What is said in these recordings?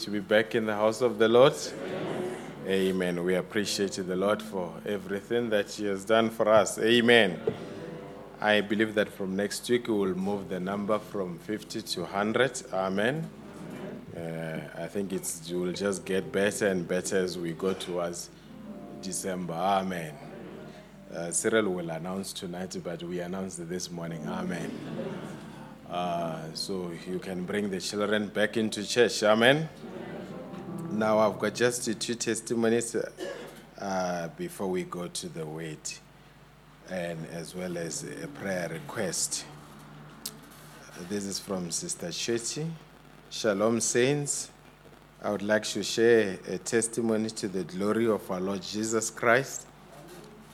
To be back in the house of the Lord? Amen. We appreciate the Lord for everything that He has done for us. Amen. I believe that from next week we will move the number from 50 to 100. Amen. Uh, I think it will just get better and better as we go towards December. Amen. Uh, Cyril will announce tonight, but we announced this morning. Amen. Uh, so you can bring the children back into church. Amen. Now I've got just two testimonies uh, before we go to the word, and as well as a prayer request. This is from Sister Chetty. Shalom, saints. I would like to share a testimony to the glory of our Lord Jesus Christ.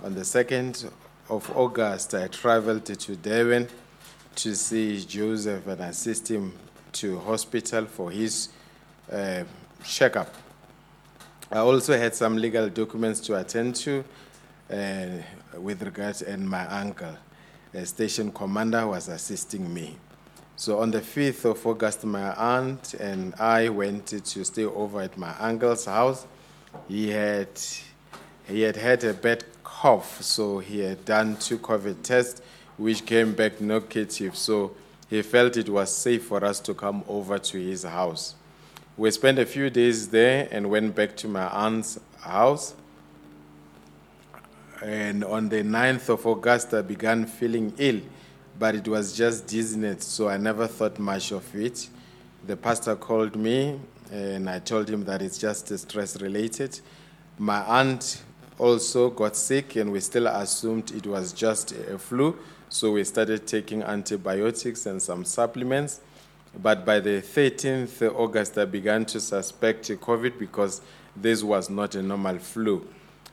On the 2nd of August, I traveled to Durban to see Joseph and assist him to hospital for his uh, checkup. I also had some legal documents to attend to uh, with regards, and my uncle, a station commander, was assisting me. So on the 5th of August, my aunt and I went to stay over at my uncle's house. He had he had had a bad cough, so he had done two COVID tests, which came back negative. So he felt it was safe for us to come over to his house. We spent a few days there and went back to my aunt's house. And on the 9th of August, I began feeling ill, but it was just dizziness, so I never thought much of it. The pastor called me, and I told him that it's just stress related. My aunt also got sick, and we still assumed it was just a flu, so we started taking antibiotics and some supplements. But by the 13th August, I began to suspect COVID because this was not a normal flu.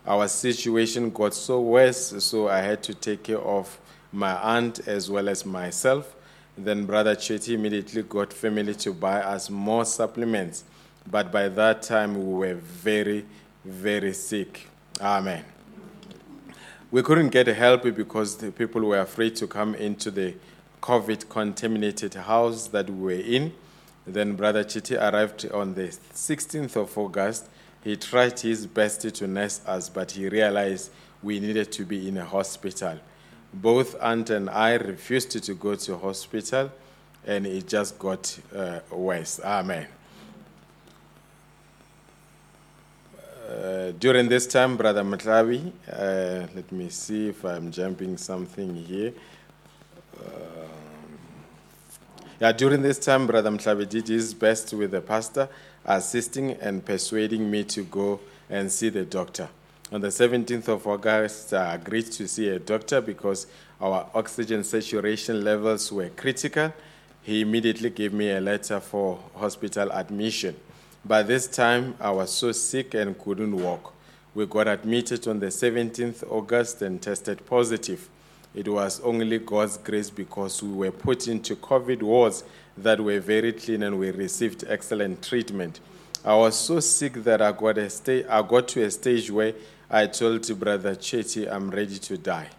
Our situation got so worse, so I had to take care of my aunt as well as myself. Then Brother Chetty immediately got family to buy us more supplements. But by that time, we were very, very sick. Amen. We couldn't get help because the people were afraid to come into the COVID contaminated house that we were in. Then Brother Chetty arrived on the 16th of August. He tried his best to nurse us, but he realized we needed to be in a hospital. Both aunt and I refused to go to hospital, and it just got uh, worse. Amen. Uh, during this time, Brother Mtlabi, uh, let me see if I'm jumping something here. Um, yeah, during this time, Brother Mtlabi did his best with the pastor, assisting and persuading me to go and see the doctor. On the 17th of August, I agreed to see a doctor because our oxygen saturation levels were critical. He immediately gave me a letter for hospital admission. By this time, I was so sick and couldn't walk. We got admitted on the 17th August and tested positive. It was only God's grace because we were put into COVID wards that were very clean and we received excellent treatment. I was so sick that I got, a sta- I got to a stage where I told Brother Chetty, I'm ready to die.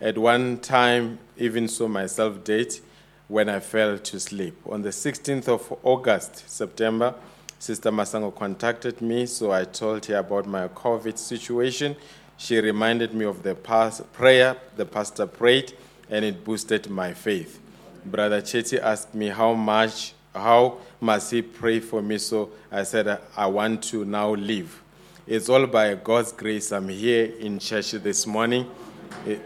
At one time, even saw myself dead when I fell to sleep. On the 16th of August, September, Sister Masango contacted me, so I told her about my COVID situation. She reminded me of the past prayer the pastor prayed, and it boosted my faith. Brother Chetty asked me how much, how must he pray for me? So I said, I want to now leave. It's all by God's grace. I'm here in church this morning. It-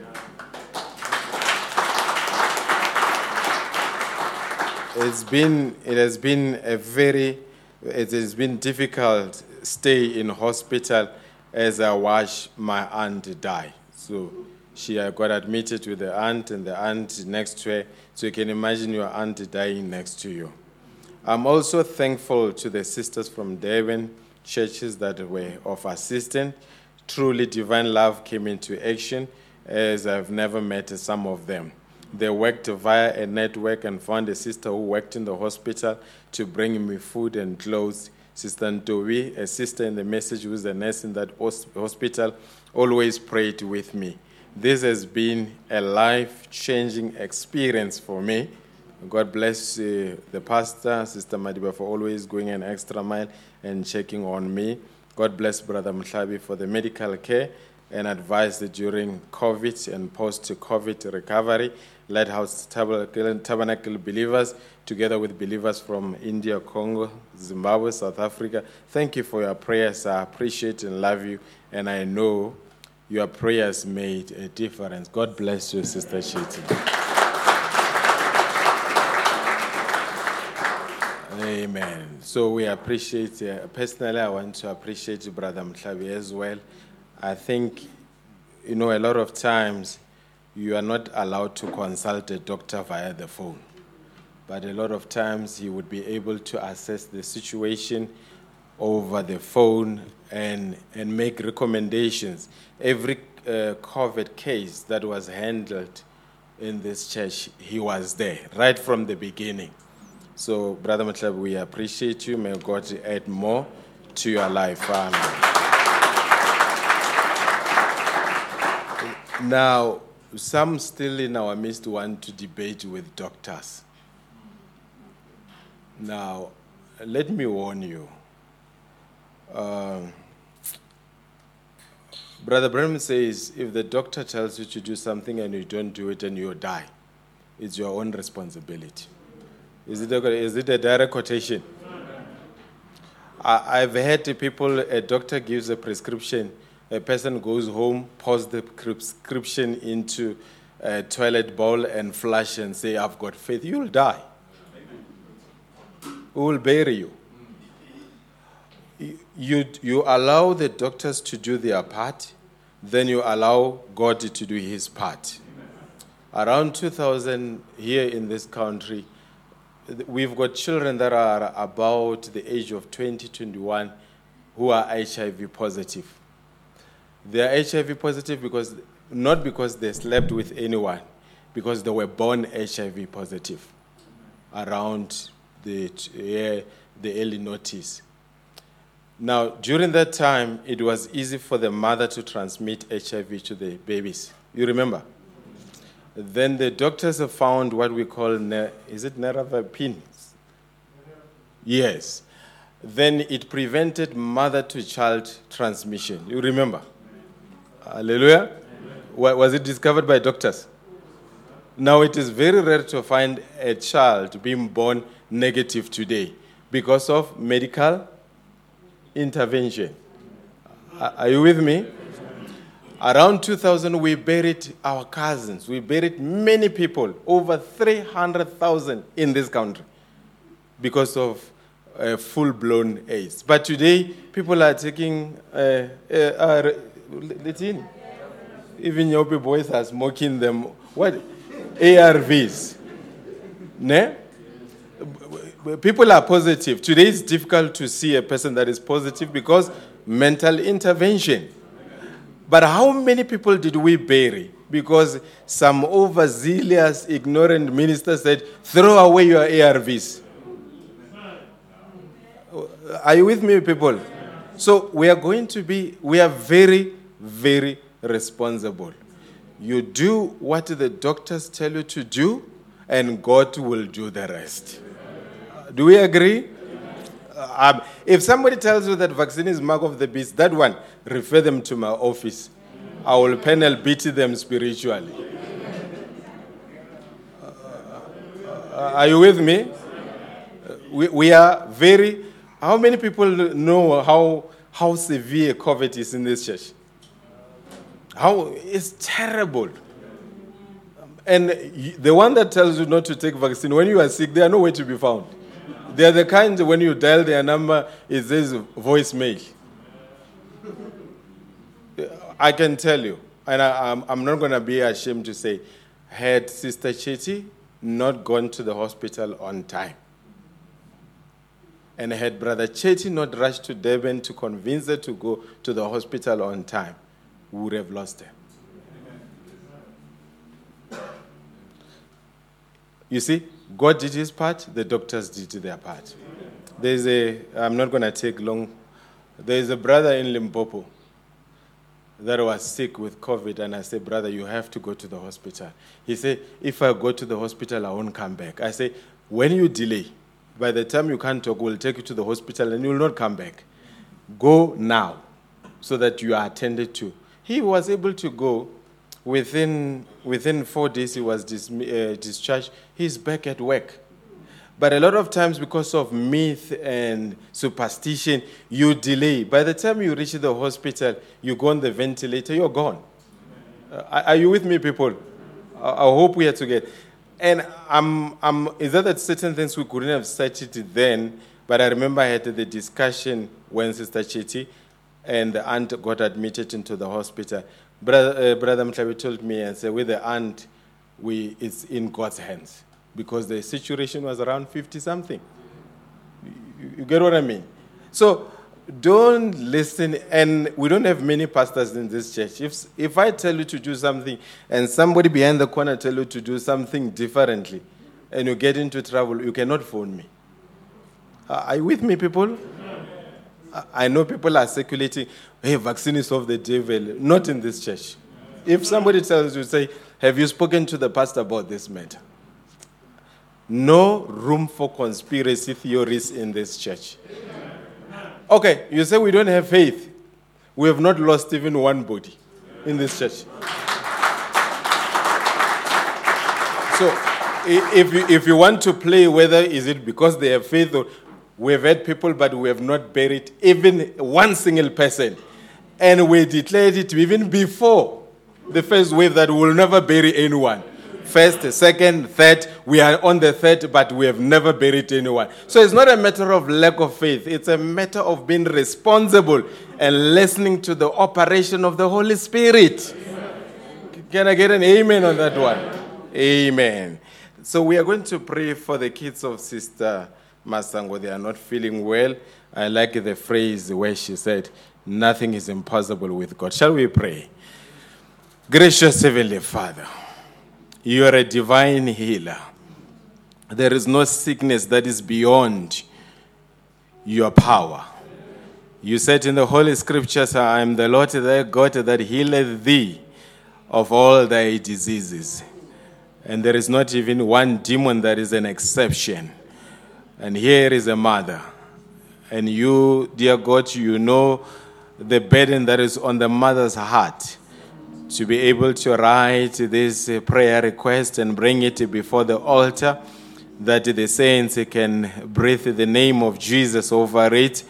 it's been it has been a very it has been difficult stay in hospital as I watched my aunt die. So she got admitted with the aunt and the aunt next to her. So you can imagine your aunt dying next to you. I'm also thankful to the sisters from Durban churches that were of assistance. Truly, divine love came into action as I've never met some of them. They worked via a network and found a sister who worked in the hospital to bring me food and clothes. Sister Ntowi, a sister in the message who is a nurse in that hospital, always prayed with me. This has been a life changing experience for me. God bless uh, the pastor, Sister Madiba, for always going an extra mile and checking on me. God bless Brother Mtlabi for the medical care and advice during COVID and post COVID recovery. Lighthouse Tabernacle believers, together with believers from India, Congo, Zimbabwe, South Africa. Thank you for your prayers. I appreciate and love you, and I know your prayers made a difference. God bless you, Sister Chetty. Amen. So we appreciate, uh, personally, I want to appreciate Brother Mtlabi as well. I think, you know, a lot of times you are not allowed to consult a doctor via the phone. But a lot of times he would be able to assess the situation over the phone and, and make recommendations. Every uh, COVID case that was handled in this church, he was there right from the beginning. So, Brother Matlab, we appreciate you. May God add more to your life. Amen. Now, some still in our midst want to debate with doctors. Now, let me warn you. Um, Brother Branham says if the doctor tells you to do something and you don't do it and you die, it's your own responsibility. Is it a, is it a direct quotation? I, I've heard people, a doctor gives a prescription, a person goes home, pours the prescription into a toilet bowl and flush and say, I've got faith. You'll die. Who will bury you? You- You, allow the doctors to do their part, then you allow God to do his part. Around 2000 here in this country, we've got children that are about the age of 20, 21 who are HIV positive. They are HIV positive because not because they slept with anyone, because they were born HIV positive around the yeah, the early notice. Now, during that time, it was easy for the mother to transmit HIV to the babies. You remember? Then the doctors have found what we call, is it nevirapine? Yes. Then it prevented mother to child transmission. You remember? Hallelujah. Wa- Was it discovered by doctors? Now it is very rare to find a child being born negative today because of medical intervention. Are you with me? Around 2000, we buried our cousins. We buried many people, over 300,000 in this country, because of uh, full blown AIDS. But today, people are taking, uh, uh, uh, let's in. Even Yopi boys are smoking them. What? ARVs. Ne? People are positive. Today it's difficult to see a person that is positive because mental intervention. But how many people did we bury? Because some overzealous, ignorant minister said, throw away your ARVs. Are you with me, people? So we are going to be, we are very, very responsible. You do what the doctors tell you to do, and God will do the rest. Do we agree? Um, if somebody tells you that vaccine is mark of the beast, that one, refer them to my office. I will panel beat them spiritually. Uh, are you with me? We, we are very. How many people know how, how severe COVID is in this church? How it's terrible. And the one that tells you not to take vaccine, when you are sick, they are nowhere to be found. They are the kind when you dial their number, it says voicemail. I can tell you, and I, I'm, I'm not going to be ashamed to say, had Sister Chetty not gone to the hospital on time, and had Brother Chetty not rushed to Durban to convince her to go to the hospital on time, we would have lost her. You see, God did his part, the doctors did their part. There's a, I'm not going to take long, there's a brother in Limpopo that was sick with COVID, and I said, Brother, you have to go to the hospital. He said, If I go to the hospital, I won't come back. I say, When you delay, by the time you can't talk, we'll take you to the hospital and you will not come back. Go now so that you are attended to. He was able to go. Within, within four days, he was dis- uh, discharged. He's back at work. But a lot of times, because of myth and superstition, you delay. By the time you reach the hospital, you go on the ventilator, you're gone. Uh, are you with me, people? I, I hope we are together. And I'm, I'm, is that that certain things we couldn't have started then, but I remember I had the discussion when Sister Chetty and the aunt got admitted into the hospital. Brother, uh, Brother Mtlabi told me and said, with the aunt, we, it's in God's hands because the situation was around 50 something. You, you get what I mean? So don't listen, and we don't have many pastors in this church. If, if I tell you to do something and somebody behind the corner tell you to do something differently and you get into trouble, you cannot phone me. Are are you with me, people? I- know people are circulating, hey, vaccine is of the devil. Not in this church. If somebody tells you, say, have you spoken to the pastor about this matter? No room for conspiracy theories in this church. Okay, you say we don't have faith. We have not lost even one body in this church. So, if you, if you want to play whether is it because they have faith or We've had people, but we have not buried even one single person. And we declared it even before the first wave that we will never bury anyone. First, second, third, we are on the third, but we have never buried anyone. So it's not a matter of lack of faith, it's a matter of being responsible and listening to the operation of the Holy Spirit. Can I get an amen on that one? Amen. So we are going to pray for the kids of Sister Masango. They are not feeling well. I like the phrase where she said, Nothing is impossible with God. Shall we pray? Gracious Heavenly Father, you are a divine healer. There is no sickness that is beyond your power. You said in the Holy Scriptures, I am the Lord thy God that healeth thee of all thy diseases. And there is not even one demon that is an exception. And here is a mother. And you, dear God, you know the burden that is on the mother's heart to be able to write this prayer request and bring it before the altar that the saints can breathe the name of Jesus over it.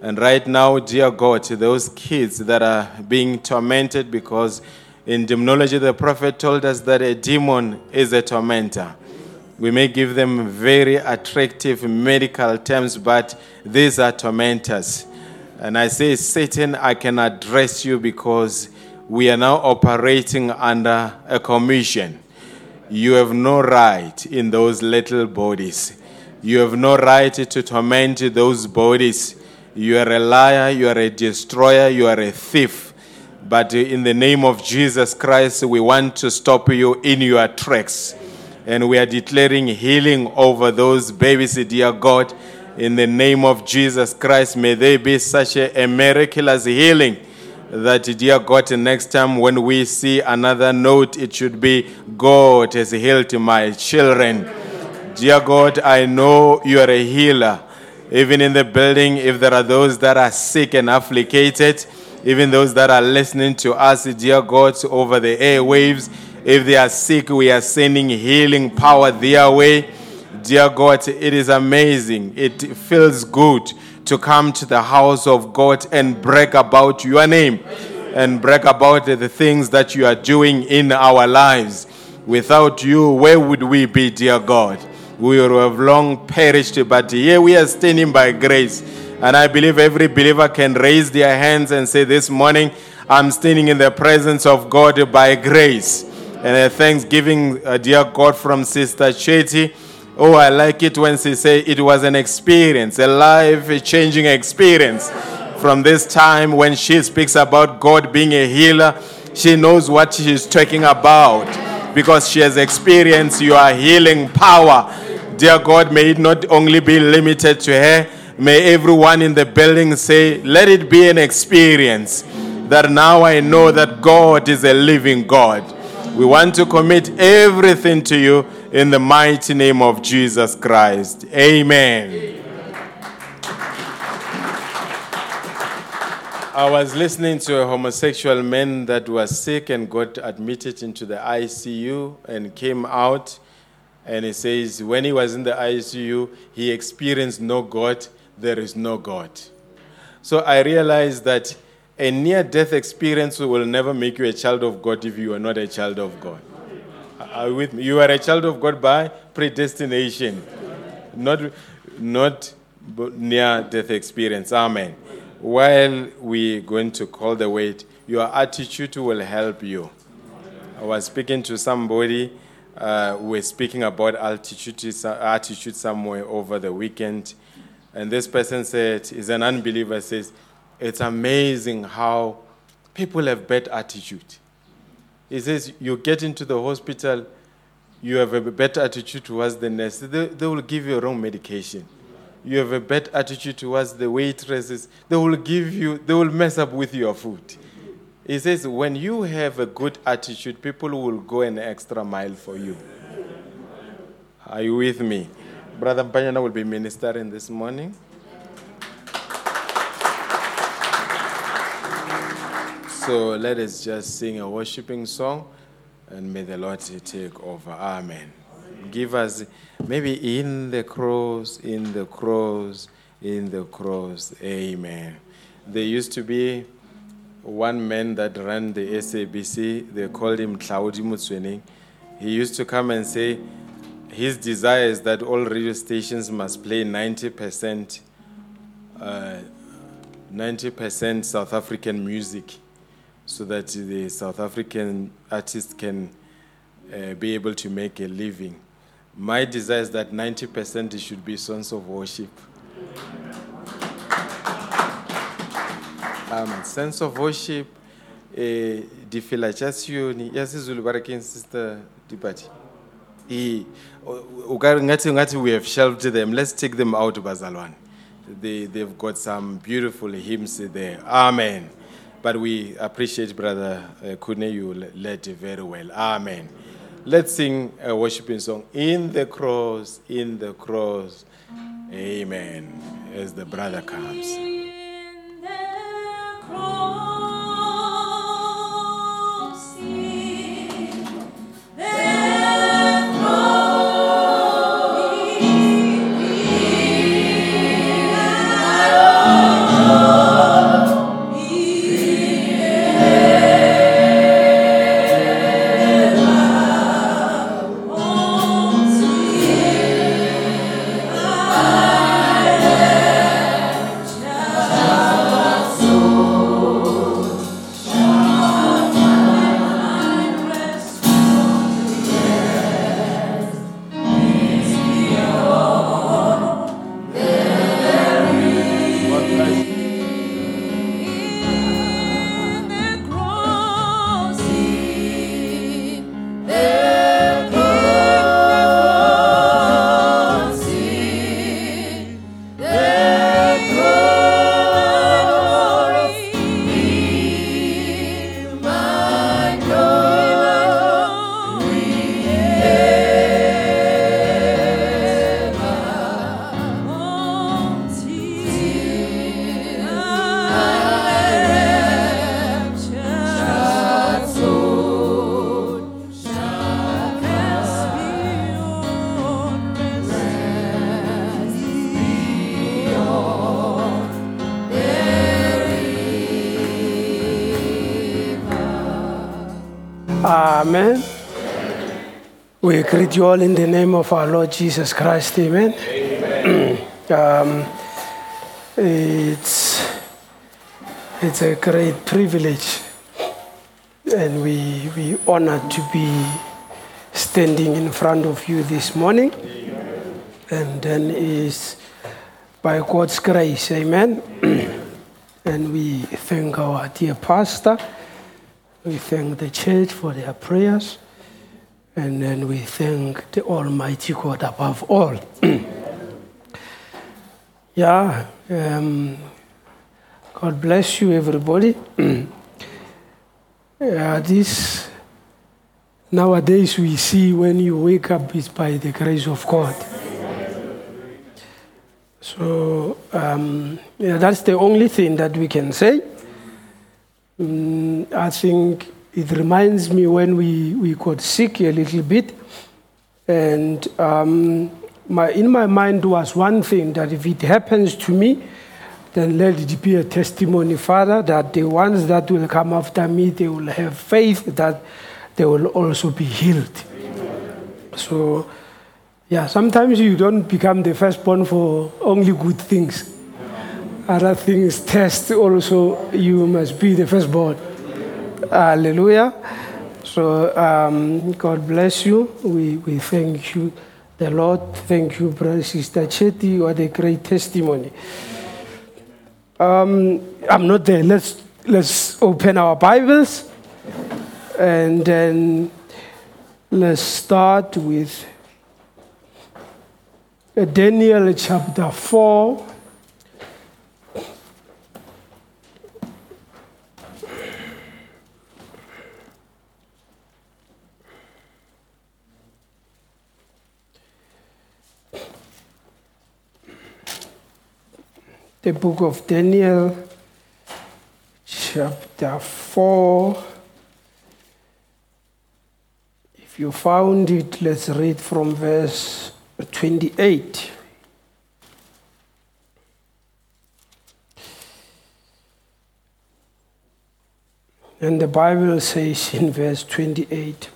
And right now, dear God, those kids that are being tormented because in demonology, the prophet told us that a demon is a tormentor. We may give them very attractive medical terms, but these are tormentors. And I say, Satan, I can address you because we are now operating under a commission. You have no right in those little bodies. You have no right to torment those bodies. You are a liar, you are a destroyer, you are a thief. But in the name of Jesus Christ, we want to stop you in your tracks. And we are declaring healing over those babies, dear God. In the name of Jesus Christ, may they be such a, a miraculous healing that, dear God, next time when we see another note, it should be God has healed my children. Dear God, I know you are a healer. Even in the building, if there are those that are sick and afflicted, even those that are listening to us, dear God, over the airwaves, if they are sick, we are sending healing power their way. Dear God, it is amazing. It feels good to come to the house of God and brag about your name and brag about the things that you are doing in our lives. Without you, where would we be, dear God? We would have long perished, but here we are standing by grace. And I believe every believer can raise their hands and say, This morning, I'm standing in the presence of God by grace. And a thanksgiving, uh, dear God, from Sister Chetty. Oh, I like it when she say it was an experience, a life-changing experience. From this time when she speaks about God being a healer, she knows what she's talking about because she has experienced your healing power. Dear God, may it not only be limited to her, may everyone in the building say, let it be an experience that now I know that God is a living God. We want to commit everything to you in the mighty name of Jesus Christ. Amen. I was listening to a homosexual man that was sick and got admitted into the ICU and came out. And he says, when he was in the ICU, he experienced no God, there is no God. So I realized that a near death experience will never make you a child of God if you are not a child of God. Are you with me? You are a child of God by predestination, not, not near death experience. Amen. While we're going to call the wait, your attitude will help you. I was speaking to somebody, uh, we we're speaking about altitude, attitude somewhere over the weekend, and this person said, is an unbeliever, says, it's amazing how people have bad attitude. He says, you get into the hospital, you have a bad attitude towards the nurse, they, they will give you wrong medication you have a bad attitude towards the waitresses, they will give you, they will mess up with your food. He says, when you have a good attitude, people will go an extra mile for you. Are you with me? Brother Mpanyana will be ministering this morning. So let us just sing a worshiping song and may the Lord take over. Amen give us maybe in the cross, in the cross, in the cross. Amen. There used to be one man that ran the SABC. They called him Hlaudi Motsoeneng. He used to come and say his desire is that all radio stations must play 90%, uh, 90% South African music so that the South African artists can uh, be able to make a living. My desire is that 90% should be songs of worship. Um, sense of worship, eh, difela tša sione ya sezulu ba sister dipati. We have shelved them. Let's take them out bazalwane. They, they've got some beautiful hymns there. Amen but we appreciate brother uh, kune you led very well. Amen. Let's sing a worshiping song. In the cross in the cross. Amen. As the brother comes you all in the name of our Lord Jesus Christ. Amen. um, it's, it's a great privilege, and we we honored to be standing in front of you this morning. And then is by God's grace, Amen. and we thank our dear pastor. We thank the church for their prayers. And then we thank the Almighty God above all. yeah, um, God bless you, everybody. yeah, this nowadays we see when you wake up is by the grace of God. So um, yeah, that's the only thing that we can say. Mm, I think it reminds me when we, we got sick a little bit, and um, my, in my mind was one thing that if it happens to me, then let it be a testimony, Father, that the ones that will come after me, they will have faith that they will also be healed. So, yeah, sometimes you don't become the firstborn for only good things other things test also you must be the firstborn hallelujah. So um, god bless you. We, we thank you the lord. Thank you brother sister chetty what a great testimony. Um, i'm not there. Let's let's open our bibles and then let's start with daniel chapter 4 the book of Daniel, chapter 4. If you found it, let's read from verse 28. And the Bible says in verse 28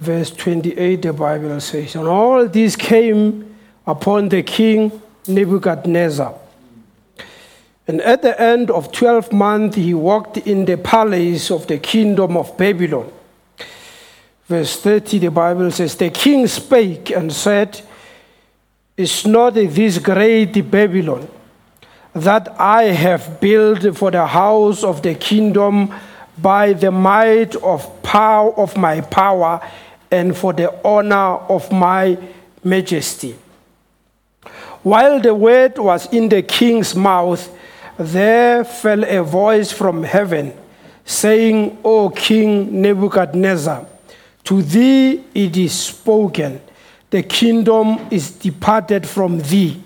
Verse 28, the Bible says, And all this came upon the king Nebuchadnezzar. And at the end of 12 months, he walked in the palace of the kingdom of Babylon. Verse 30, the Bible says, The king spake and said, Is not this great Babylon that I have built for the house of the kingdom by the might of power of my power and for the honor of my majesty? While the word was in the king's mouth, there fell a voice from heaven, saying, O King Nebuchadnezzar, to thee it is spoken, the kingdom is departed from thee.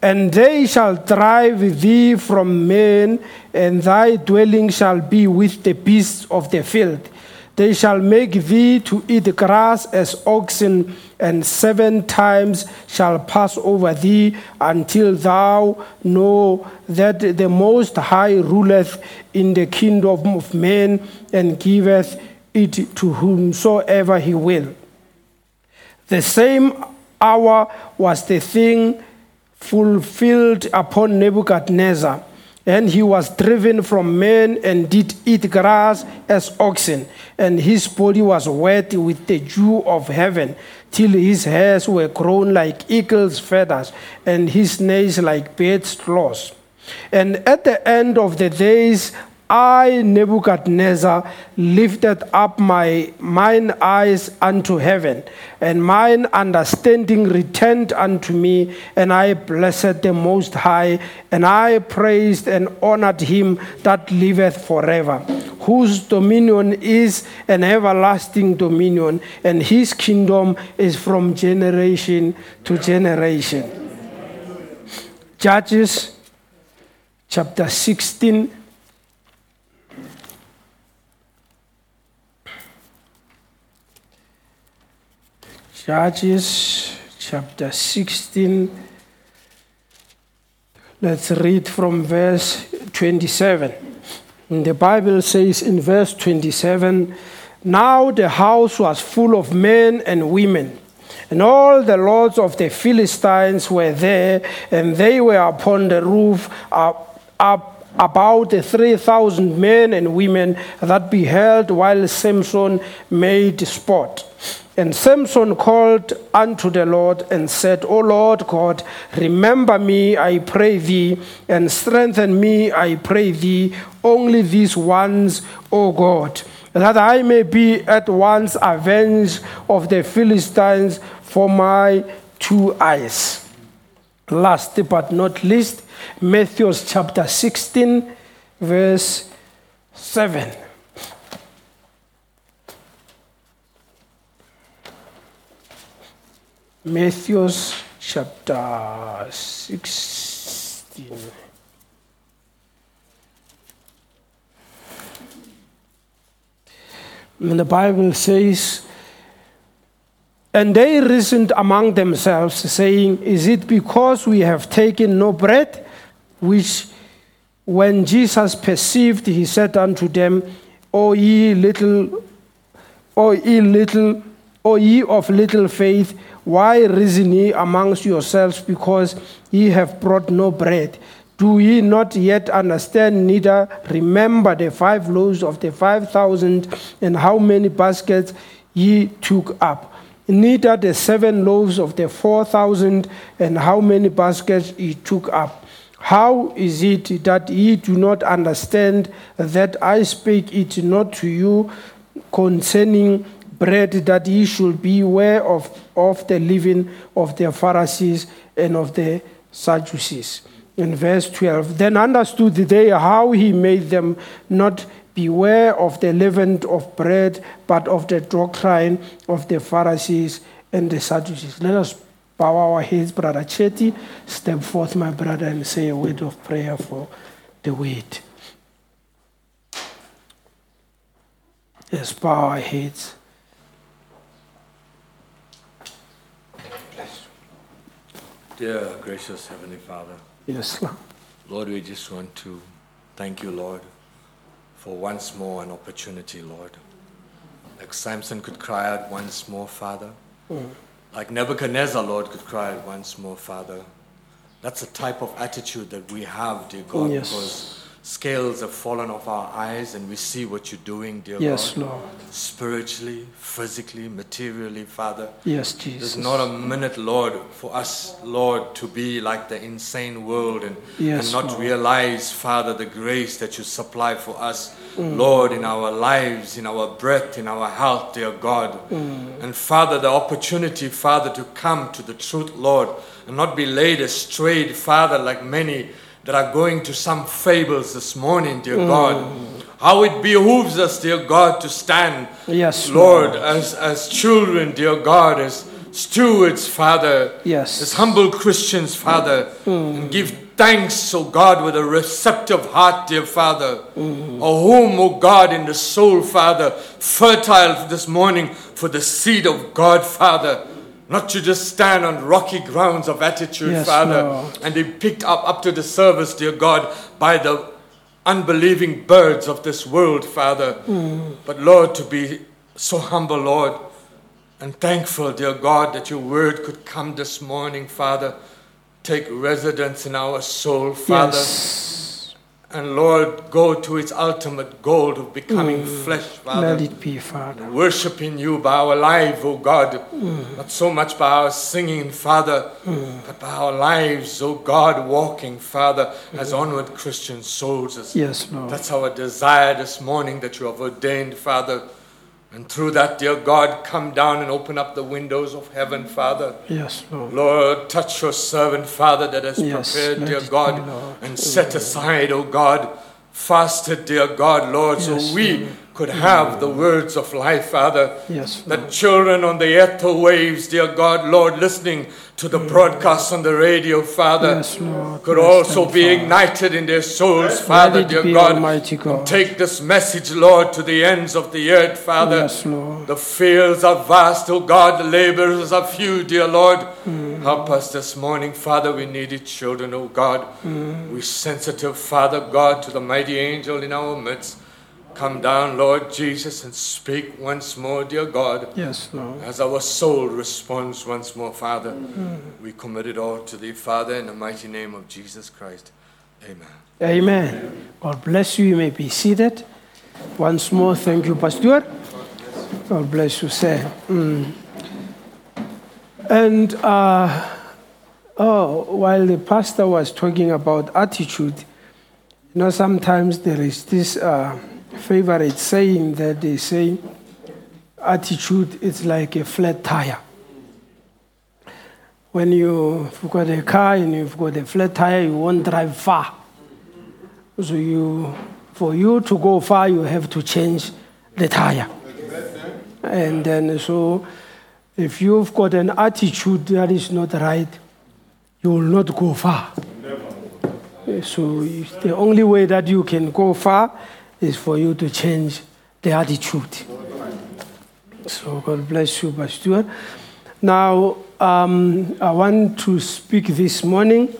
And they shall drive thee from men, and thy dwelling shall be with the beasts of the field. They shall make thee to eat grass as oxen, and seven times shall pass over thee until thou know that the Most High ruleth in the kingdom of men and giveth it to whomsoever he will. The same hour was the thing fulfilled upon Nebuchadnezzar. And he was driven from men and did eat grass as oxen, and his body was wet with the dew of heaven, till his hairs were grown like eagle's feathers, and his nails like bird's claws. And at the end of the days, I, Nebuchadnezzar, lifted up my mine eyes unto heaven, and mine understanding returned unto me, and I blessed the Most High, and I praised and honored him that liveth forever, whose dominion is an everlasting dominion, and his kingdom is from generation to generation. Judges chapter 16 Judges chapter 16. Let's read from verse 27. And the Bible says in verse 27 Now the house was full of men and women, and all the lords of the Philistines were there, and they were upon the roof up, up about the 3,000 men and women that beheld while Samson made sport. And Samson called unto the Lord and said, O Lord God, remember me, I pray thee, and strengthen me, I pray thee, only these ones, O God, that I may be at once avenged of the Philistines for my two eyes. Last but not least, Matthew chapter 16, verse 7. Matthew chapter 16. And the Bible says, And they reasoned among themselves, saying, Is it because we have taken no bread? Which, when Jesus perceived, he said unto them, O ye little, O ye little, O ye of little faith, why reason ye amongst yourselves because ye have brought no bread? Do ye not yet understand, neither remember the five loaves of the five thousand and how many baskets ye took up? Neither the seven loaves of the four thousand and how many baskets ye took up? How is it that ye do not understand that I speak it not to you concerning bread that ye should beware of, of the living of the Pharisees and of the Sadducees. In verse 12, then understood they how he made them not beware of the leaven of bread, but of the doctrine of the Pharisees and the Sadducees. Let us bow our heads, Brother Chetty. Step forth, my brother, and say a word of prayer for the word. Let's bow our heads. Dear gracious Heavenly Father, Yes, Lord. Lord, we just want to thank you, Lord, for once more an opportunity, Lord. Like Samson could cry out once more, Father. Mm. Like Nebuchadnezzar, Lord, could cry out once more, Father. That's the type of attitude that we have, dear God, Yes. because scales have fallen off our eyes and we see what you're doing, dear Yes, God. Lord. Spiritually, physically, materially, Father. Yes, Jesus. There's not a minute, Lord, for us, Lord, to be like the insane world and, Yes, and not Lord. realize, Father, the grace that you supply for us, Mm. Lord, in our lives, in our breath, in our health, dear God. Mm. And Father, the opportunity, Father, to come to the truth, Lord, and not be laid astray, Father, like many that are going to some fables this morning, dear Mm. God. How it behooves us, dear God, to stand Yes, Lord, as, as children, dear God, as stewards, Father, Yes. as humble Christians, Father, and give thanks, O God, with a receptive heart, dear Father. O whom, O God, in the soul, Father, fertile this morning for the seed of God, Father. Not to just stand on rocky grounds of attitude, Yes, Father, Lord. and be picked up up to the service, dear God, by the unbelieving birds of this world, Father. Mm. But Lord, to be so humble, Lord, and thankful, dear God, that your word could come this morning, Father. Take residence in our soul, Father. Yes. And Lord, go to its ultimate goal of becoming mm. flesh, Father Let it be, Father. worshiping you by our life, oh God. Mm. Not so much by our singing, Father, mm. but by our lives, oh God, walking, Father, as onward Christian soldiers. Yes, Lord. That's our desire this morning that you have ordained, Father. And through that, dear God, come down and open up the windows of heaven, Father. Yes, Lord. Lord, touch your servant, Father, that has Yes, prepared, dear God, and set aside, oh God, fasted, dear God, Lord, Yes, so we could have the words of life, Father. Yes, That children on the ether waves, dear God, Lord, listening to the broadcast on the radio, Father, Yes, Lord. could Bless also be Father. ignited in their souls, Father, dear God. Almighty God. Take this message, Lord, to the ends of the earth, Father. Yes, Lord. The fields are vast, O God, the laborers are few, dear Lord. Mm. Help us this morning, Father. We needed children, O God. Mm. We're sensitive, Father God, to the mighty angel in our midst. Come down, Lord Jesus, and speak once more, dear God. Yes, Lord. As our soul responds once more, Father, Mm. we commit it all to Thee, Father, in the mighty name of Jesus Christ. Amen. Amen. God bless you. You may be seated. Once more, thank you, Pastor. God bless you, sir. Mm. And uh, oh, while the pastor was talking about attitude, you know, sometimes there is this uh, favorite saying that they say, attitude is like a flat tire. When you, you've got a car and you've got a flat tire, you won't drive far. So you, for you to go far, you have to change the tire. And then so, if you've got an attitude that is not right, you will not go far. So the only way that you can go far is for you to change the attitude. So God bless you, Pastor. Now um, I want to speak this morning,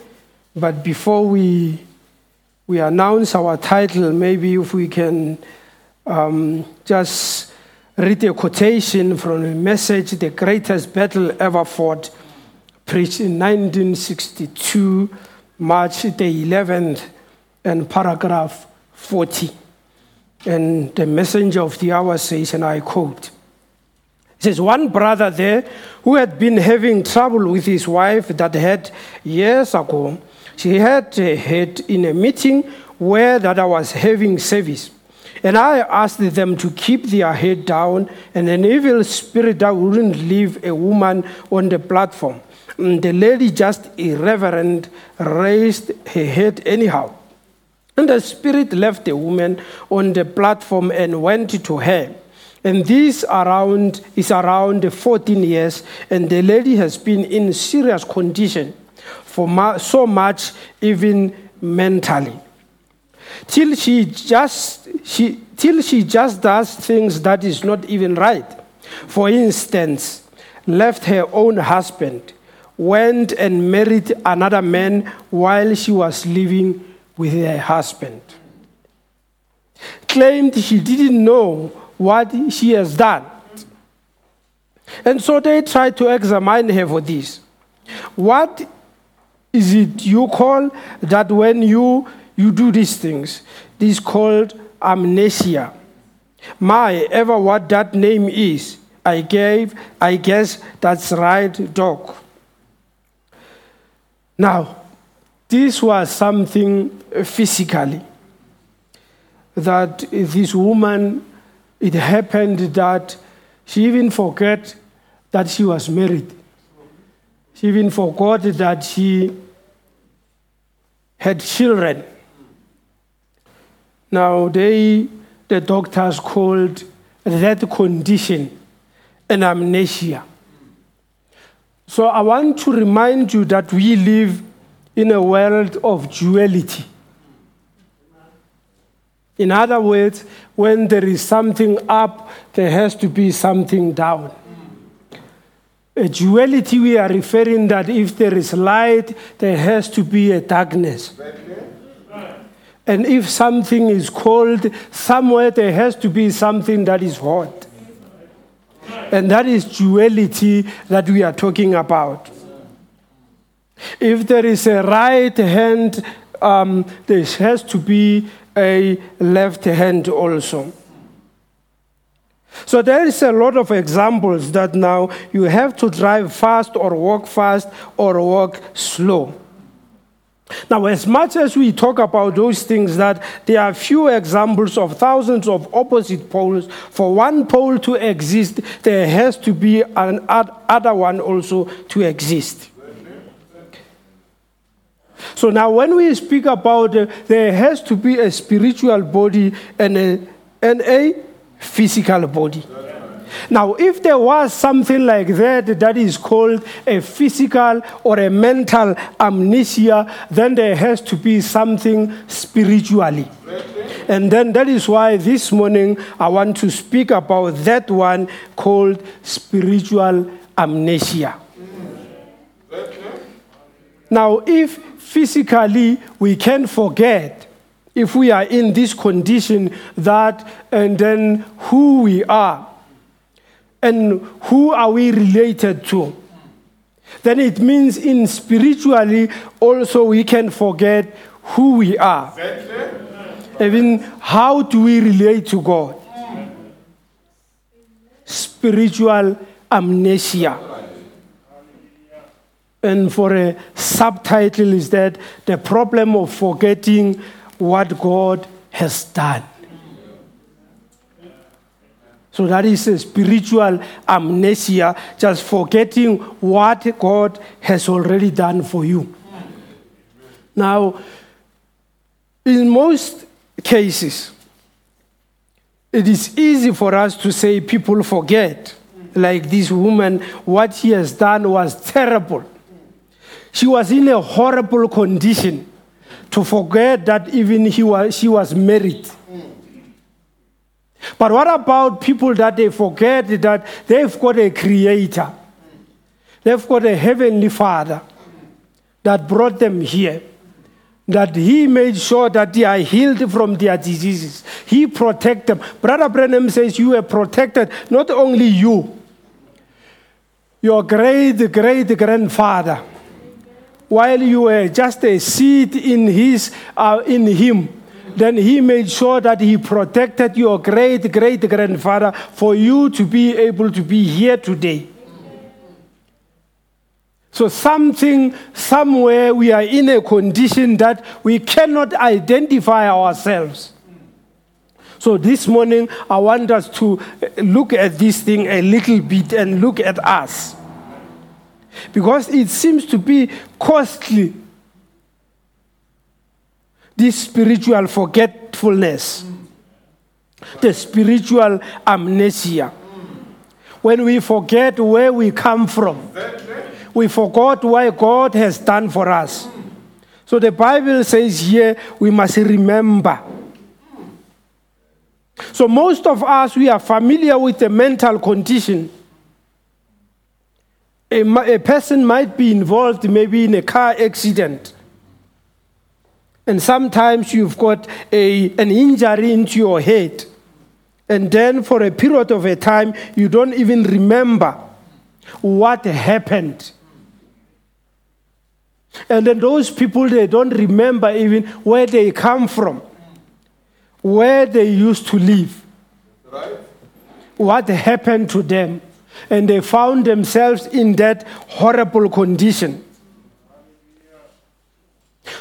but before we we announce our title, maybe if we can um, just read a quotation from a message, "The Greatest Battle Ever Fought," preached in 1962, March the 11th, and paragraph 40. And the messenger of the hour says, and I quote, it says, One brother there who had been having trouble with his wife that had years ago, she had a head in a meeting where that I was having service. And I asked them to keep their head down, and an evil spirit that wouldn't leave a woman on the platform. And the lady just irreverent raised her head anyhow. And the spirit left the woman on the platform and went to her. And this around is around 14 years, and the lady has been in serious condition for mu- so much, even mentally. Till she just she till she just does things that is not even right. For instance, left her own husband went and married another man while she was living with her husband. Claimed she didn't know what she has done. And so they tried to examine her for this. What is it you call that when you, you do these things? This is called amnesia. My, ever what that name is, I gave, I guess that's right, dog. Now, this was something physically that this woman, it happened that she even forgot that she was married. She even forgot that she had children. Now, they, the doctors called that condition an amnesia. So, I want to remind you that we live in a world of duality. In other words, when there is something up, there has to be something down. A duality, we are referring that if there is light, there has to be a darkness. And if something is cold, somewhere there has to be something that is hot. And that is duality that we are talking about. If there is a right hand, um, there has to be a left hand also. So there is a lot of examples that now you have to drive fast or walk fast or walk slow. Now, as much as we talk about those things, that there are few examples of thousands of opposite poles. For one pole to exist, there has to be an oth- other one also to exist. So now, when we speak about uh, there has to be a spiritual body and a, and a physical body. Now, if there was something like that that is called a physical or a mental amnesia, then there has to be something spiritually. And then that is why this morning I want to speak about that one called spiritual amnesia. Now, if physically we can forget, if we are in this condition, that and then who we are, and who are we related to, then it means in spiritually also we can forget who we are. Even how do we relate to God? Spiritual amnesia. And for a subtitle is that the problem of forgetting what God has done. So that is a spiritual amnesia, just forgetting what God has already done for you. Now, in most cases, it is easy for us to say people forget. Like this woman, what she has done was terrible. She was in a horrible condition to forget that even he was, she was married. But what about people that they forget that they've got a creator? They've got a heavenly father that brought them here. That he made sure that they are healed from their diseases. He protected them. Brother Branham says you were protected, not only you, your great great grandfather, while you were just a seed in, his, uh, in him then he made sure that he protected your great great grandfather for you to be able to be here today. So, something, somewhere, we are in a condition that we cannot identify ourselves. So, this morning, I want us to look at this thing a little bit and look at us. Because it seems to be costly this spiritual forgetfulness, the spiritual amnesia. When we forget where we come from, we forgot what God has done for us. So the Bible says here we must remember. So most of us, we are familiar with the mental condition. A, a person might be involved maybe in a car accident. And sometimes you've got a, an injury into your head. And then for a period of a time, you don't even remember what happened. And then those people, they don't remember even where they come from, where they used to live, what happened to them. And they found themselves in that horrible condition.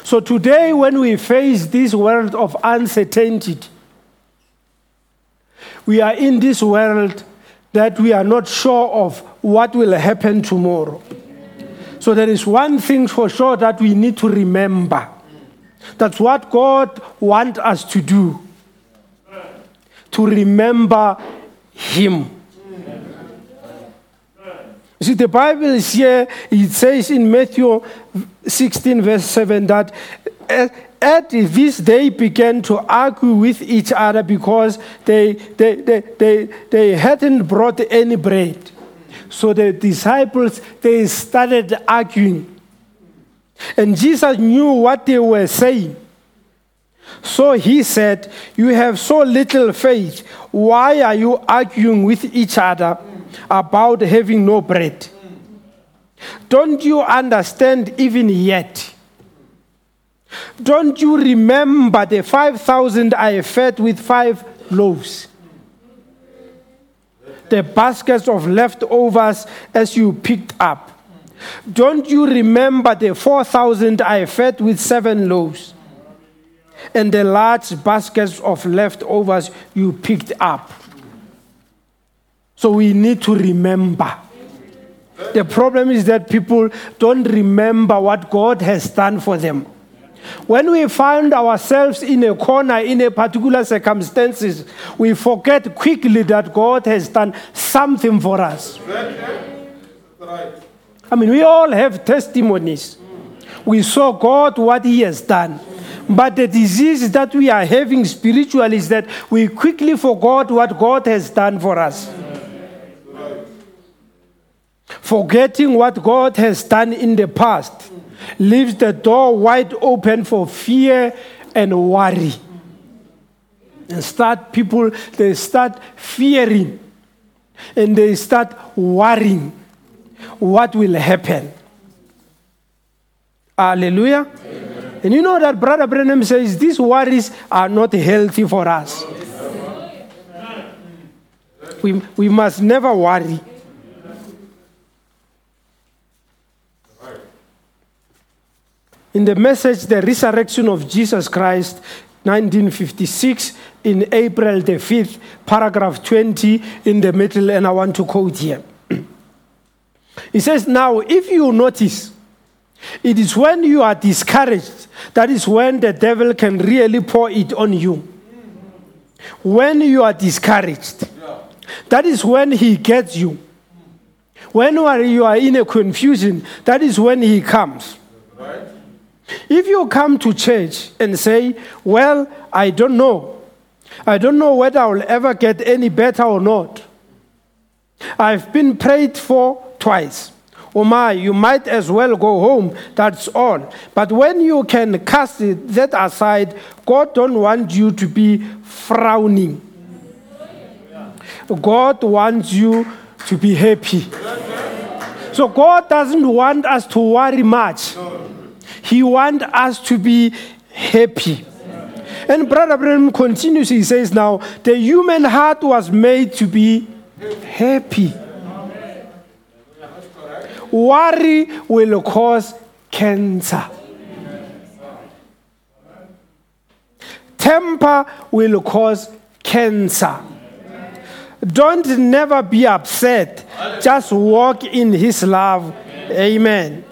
So today, when we face this world of uncertainty, we are in this world that we are not sure of what will happen tomorrow. So there is one thing for sure that we need to remember. That's what God wants us to do. To remember Him. See, the Bible is here, it says in Matthew 16, verse 7, that at, at this they began to argue with each other because they, they, they, they, they hadn't brought any bread. So the disciples, they started arguing. And Jesus knew what they were saying. So he said, You have so little faith. Why are you arguing with each other about having no bread? Don't you understand even yet? Don't you remember the 5,000 I fed with five loaves? The baskets of leftovers as you picked up. Don't you remember the 4,000 I fed with seven loaves? And the large baskets of leftovers you picked up. So we need to remember. The problem is that people don't remember what God has done for them. When we find ourselves in a corner in a particular circumstances, we forget quickly that God has done something for us. I mean, we all have testimonies. We saw God what He has done. But the disease that we are having spiritually is that we quickly forgot what God has done for us. Forgetting what God has done in the past leaves the door wide open for fear and worry. And start people, they start fearing and they start worrying what will happen. Hallelujah. And you know that Brother Branham says these worries are not healthy for us. We, we must never worry. In the message, The Resurrection of Jesus Christ, 1956, in April the 5th, paragraph 20 in the middle, and I want to quote here. He says, Now, if you notice, it is when you are discouraged that is when the devil can really pour it on you. When you are discouraged, that is when he gets you. When you are, in a confusion, that is when he comes. If you come to church and say, Well, I don't know, I don't know whether I will ever get any better or not. I've been prayed for twice. Oh my, you might as well go home. That's all. But when you can cast that aside, God don't want you to be frowning. God wants you to be happy. So God doesn't want us to worry much. He wants us to be happy. And Brother Branham continues, he says now, the human heart was made to be happy. Worry will cause cancer. Temper will cause cancer. Don't never be upset. Just walk in His love. Amen.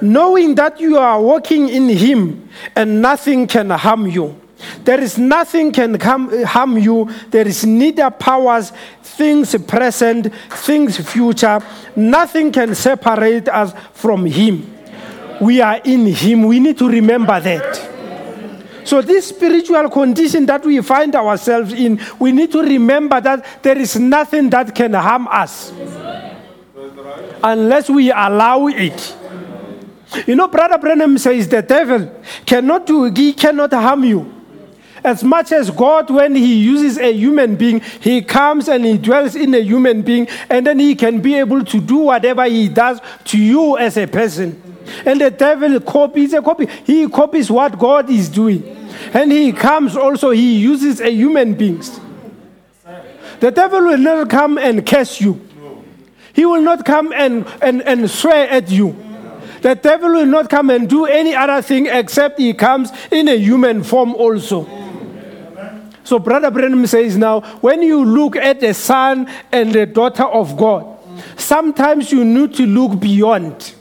Knowing that you are walking in Him and nothing can harm you. There is nothing can come, harm you. There is neither powers, things present, things future. Nothing can separate us from Him. We are in Him. We need to remember that. So, this spiritual condition that we find ourselves in, we need to remember that there is nothing that can harm us. unless we allow it. You know, Brother Branham says the devil cannot do, he cannot harm you. As much as God, when He uses a human being, He comes and He dwells in a human being, and then He can be able to do whatever He does to you as a person. And the devil copies a copy. He copies what God is doing. And He comes also, He uses a human beings. The devil will not come and curse you. He will not come and, and, and swear at you. The devil will not come and do any other thing except he comes in a human form also. So, Brother Branham says now, when you look at the son and the daughter of God, sometimes you need to look beyond.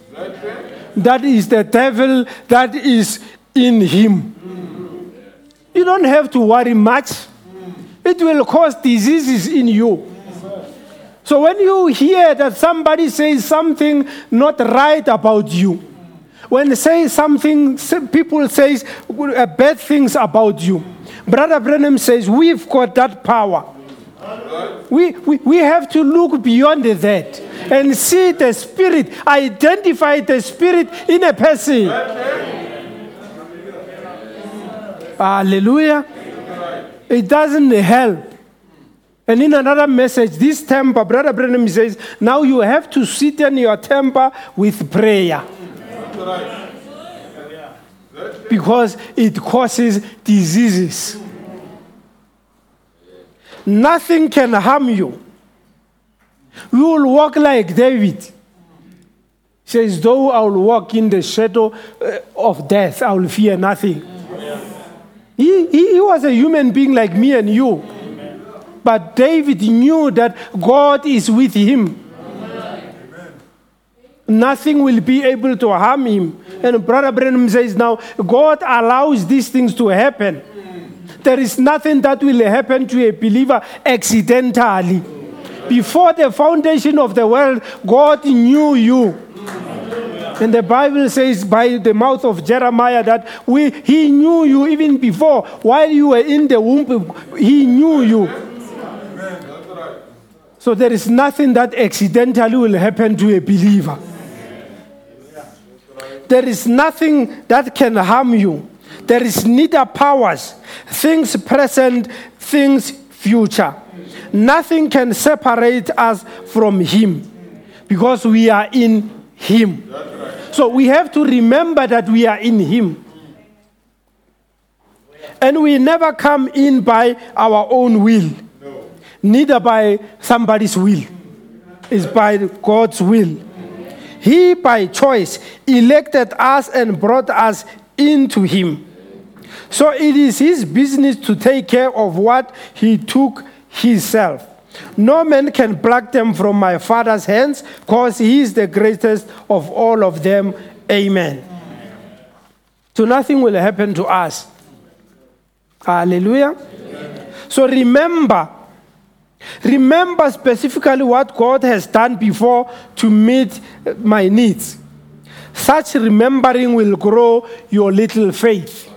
That is the devil that is in him. You don't have to worry much, it will cause diseases in you. So when you hear that somebody says something not right about you, when they say something, people say uh, bad things about you, Brother Branham says we've got that power. We, we, we have to look beyond that and see the spirit, identify the spirit in a person. Hallelujah. It doesn't help. And in another message, this temper, Brother Branham says, now you have to sit in your temper with prayer. Because it causes diseases. Nothing can harm you. We will walk like David. He Says, though I will walk in the shadow uh, of death, I will fear nothing. He, he, he was a human being like me and you. But David knew that God is with him. Nothing will be able to harm him. And Brother Branham says now, God allows these things to happen. There is nothing that will happen to a believer accidentally. Before the foundation of the world, God knew you. And the Bible says by the mouth of Jeremiah that we, he knew you even before, while you were in the womb, he knew you. So there is nothing that accidentally will happen to a believer. There is nothing that can harm you. There is neither powers, things present, things future. Nothing can separate us from Him because we are in Him. So we have to remember that we are in Him. And we never come in by our own will, neither by somebody's will. It's by God's will. He, by choice, elected us and brought us into Him. So it is His business to take care of what He took Himself. No man can pluck them from my Father's hands, because He is the greatest of all of them. Amen. So nothing will happen to us. Hallelujah. So remember, remember specifically what God has done before to meet my needs. Such remembering will grow your little faith.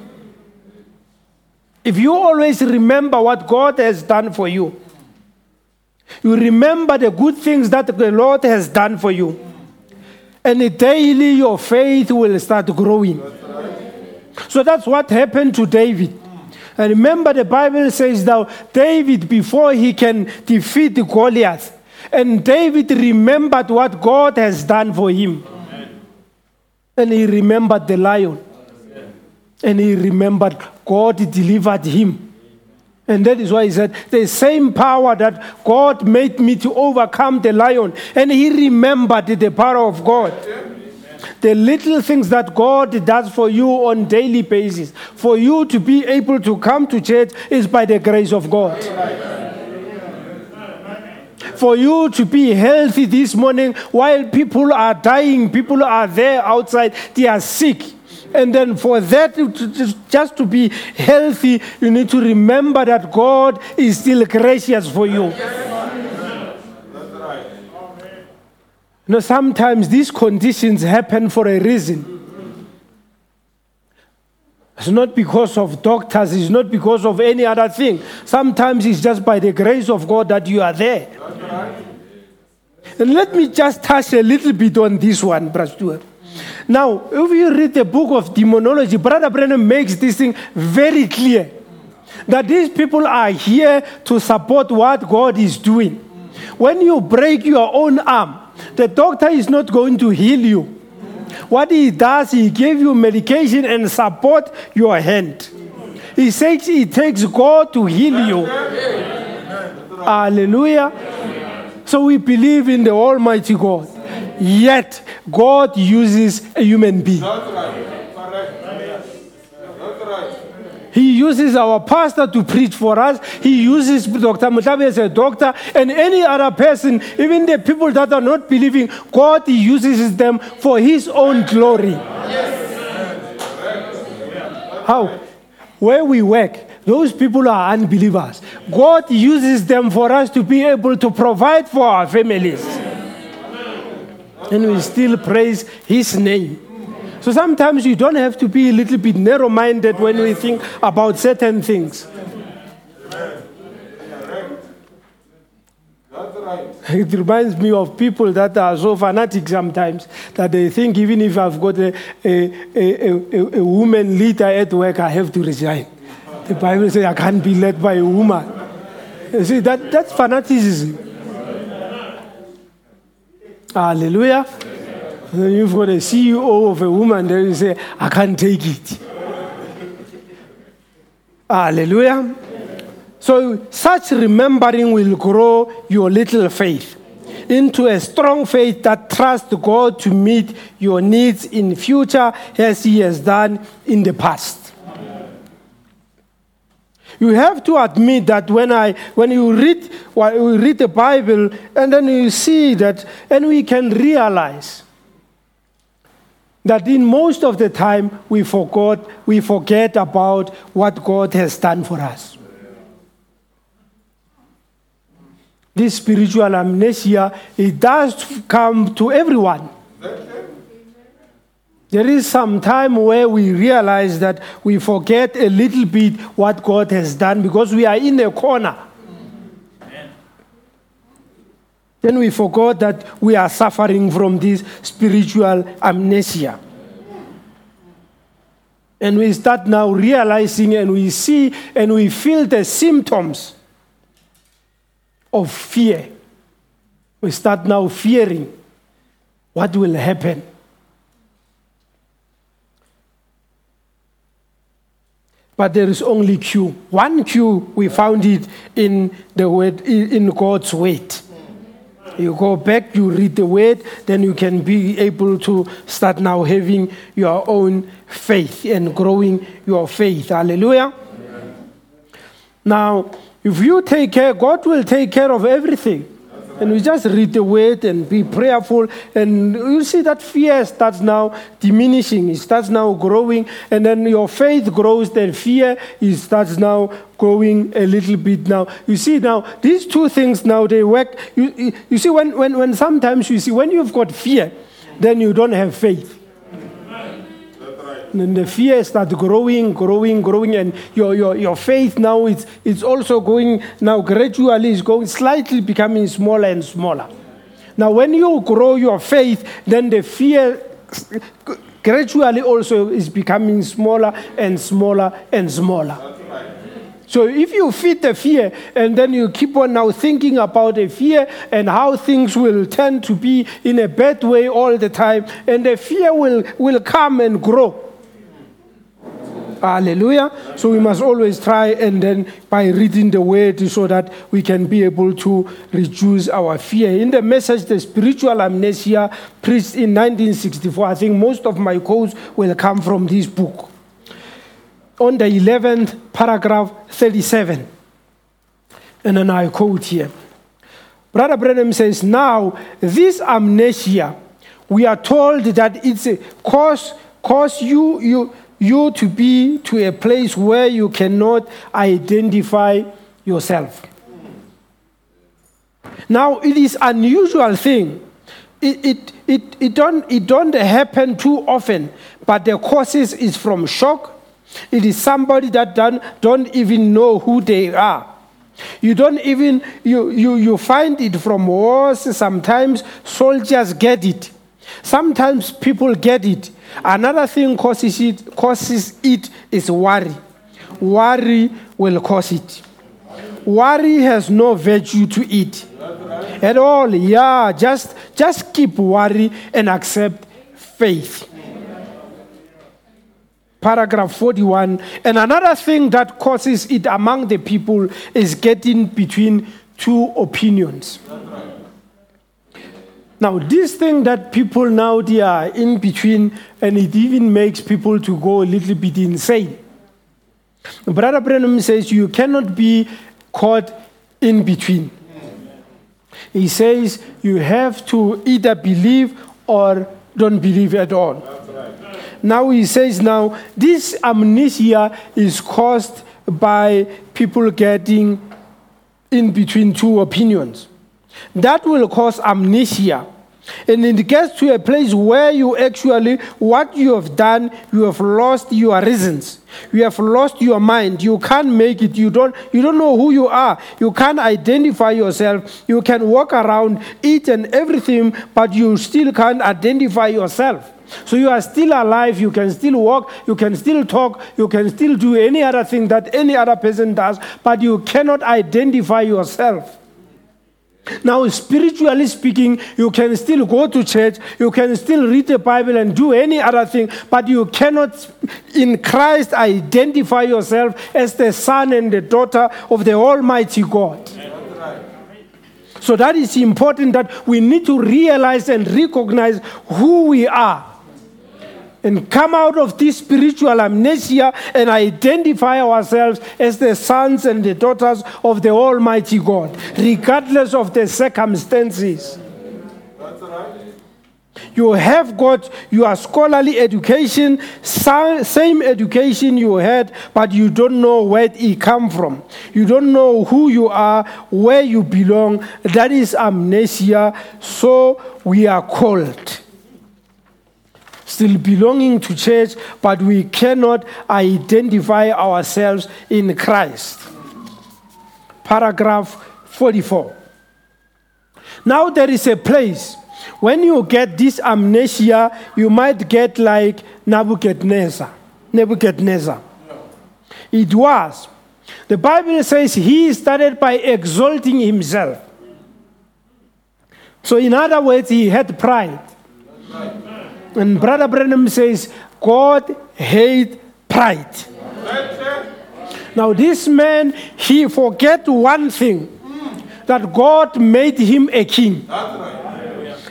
If you always remember what God has done for you, you remember the good things that the Lord has done for you, and daily your faith will start growing. So that's what happened to David. And remember, the Bible says now, David, before he can defeat Goliath, and David remembered what God has done for him. And he remembered the lion. And he remembered God delivered him. And that is why he said, The same power that God made me to overcome the lion. And he remembered the power of God. The little things that God does for you on daily basis, for you to be able to come to church, is by the grace of God. For you to be healthy this morning while people are dying, people are there outside, they are sick. And then for that, just to be healthy, you need to remember that God is still gracious for you. Know, sometimes these conditions happen for a reason. It's not because of doctors, it's not because of any other thing. Sometimes it's just by the grace of God that you are there. And let me just touch a little bit on this one, Brother. Now, if you read the book of demonology, Brother Branham makes this thing very clear that these people are here to support what God is doing. When you break your own arm, the doctor is not going to heal you. What he does, he gives you medication and support your hand. He says it takes God to heal you. Hallelujah. So we believe in the Almighty God. Yet God uses a human being. He uses our pastor to preach for us. He uses Dr. Mtlabi as a doctor and any other person, even the people that are not believing, God uses them for His own glory. How? Where we work, those people are unbelievers. God uses them for us to be able to provide for our families. And we still praise His name. So sometimes you don't have to be a little bit narrow minded when we think about certain things. It reminds me of people that are so fanatic sometimes that they think even if I've got a, a, a, a, woman leader at work, I have to resign. The Bible says I can't be led by a woman. You see, that, that's fanaticism. Hallelujah. Then you've got a CEO of a woman, then you say, I can't take it. Hallelujah. So, such remembering will grow your little faith into a strong faith that trusts God to meet your needs in future as He has done in the past. You have to admit that when I when you read when you read the Bible and then you see that and we can realize that in most of the time we forgot we forget about what God has done for us. This spiritual amnesia it does come to everyone. There is some time where we realize that we forget a little bit what God has done because we are in a corner. Then we forgot that we are suffering from this spiritual amnesia. And we start now realizing and we see and we feel the symptoms of fear. We start now fearing what will happen. But there is only Q. One Q, we found it in the word, in God's word. You go back, you read the word, then you can be able to start now having your own faith and growing your faith. Hallelujah. Now, if you take care, God will take care of everything. And we just read the word and be prayerful, and you see that fear starts now diminishing, it starts now growing, and then your faith grows, then fear it starts now growing a little bit now. You see now, these two things now they work. You, you, see, when, when, when sometimes you see, when you've got fear, then you don't have faith. And the fear starts growing, growing, growing, and your, your, your faith now it's, it's also going now gradually is going slightly becoming smaller and smaller. Now, when you grow your faith, then the fear gradually also is becoming smaller and smaller and smaller. So if you feed the fear and then you keep on now thinking about the fear and how things will tend to be in a bad way all the time, and the fear will, will come and grow. Hallelujah. So we must always try and then by reading the word so that we can be able to reduce our fear. In the message, The Spiritual Amnesia, preached in 1964, I think most of my quotes will come from this book. On the 11th paragraph 37, and then I quote here. Brother Branham says, Now, this amnesia, we are told that it's a cause, cause you, you, you to be to a place where you cannot identify yourself. Now, it is unusual thing. It, it, it, it, don't, it don't happen too often, but the causes is from shock. It is somebody that don't, don't even know who they are. You don't even, you, you, you find it from wars. Sometimes soldiers get it. Sometimes people get it. Another thing causes it, causes it is worry. Worry will cause it. Worry has no virtue to it at all. Yeah, just, just keep worry and accept faith paragraph 41. And another thing that causes it among the people is getting between two opinions. Now, this thing that people now they are in between, and it even makes people to go a little bit insane. Brother Branham says you cannot be caught in between. He says you have to either believe or don't believe at all. Now he says, now this amnesia is caused by people getting in between two opinions. That will cause amnesia. And it gets to a place where you actually, what you have done, you have lost your reasons. You have lost your mind. You can't make it. You don't, you don't know who you are. You can't identify yourself. You can walk around, eat and everything, but you still can't identify yourself. So you are still alive, you can still walk, you can still talk, you can still do any other thing that any other person does, but you cannot identify yourself. Now, spiritually speaking, you can still go to church, you can still read the Bible and do any other thing, but you cannot, in Christ, identify yourself as the son and the daughter of the Almighty God. So, that is important that we need to realize and recognize who we are and come out of this spiritual amnesia and identify ourselves as the sons and the daughters of the Almighty God, regardless of the circumstances. You have got your scholarly education, same education you had, but you don't know where it come from. You don't know who you are, where you belong. That is amnesia. So we are called still belonging to church, but we cannot identify ourselves in Christ. Paragraph 44. Now there is a place. When you get this amnesia, you might get like Nebuchadnezzar. Nebuchadnezzar. It was. The Bible says he started by exalting himself. So, in other words, he had pride. And Brother Branham says, God hate pride. Now, this man, he forget one thing that God made him a king.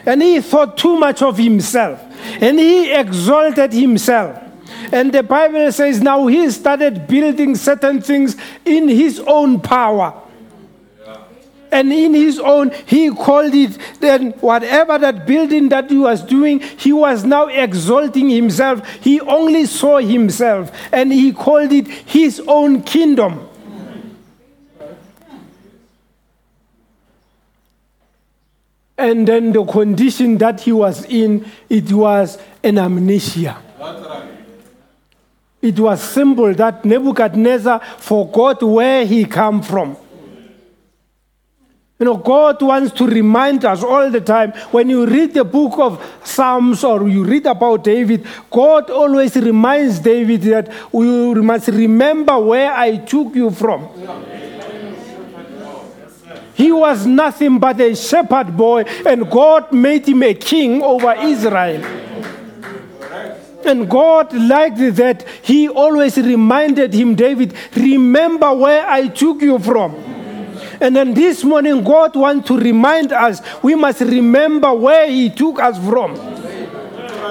And he thought too much of himself. And he exalted himself. And the Bible says now he started building certain things in his own power. And in his own, he called it, then whatever that building that he was doing, he was now exalting himself. He only saw himself and he called it his own kingdom. And then the condition that he was in, it was an amnesia. It was simple that Nebuchadnezzar forgot where he come from. You know, God wants to remind us all the time. When you read the book of Psalms or you read about David, God always reminds David that you must remember where I took you from. He was nothing but a shepherd boy, and God made him a king over Israel. And God liked that. He always reminded him, David, remember where I took you from. And then this morning, God wants to remind us we must remember where He took us from.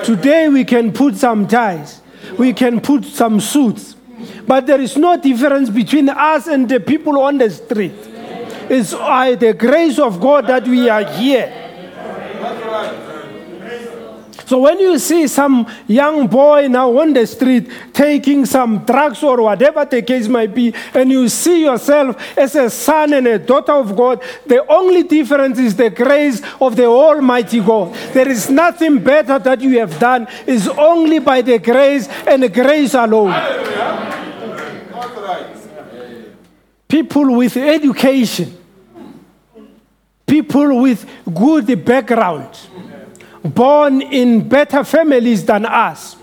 Today, we can put some ties, we can put some suits, but there is no difference between us and the people on the street. It's by the grace of God that we are here. So when you see some young boy now on the street taking some drugs or whatever the case might be, and you see yourself as a son and a daughter of God, the only difference is the grace of the Almighty God. There is nothing better that you have done. It's only by the grace and grace alone. people with education, people with good background, born in better families than us.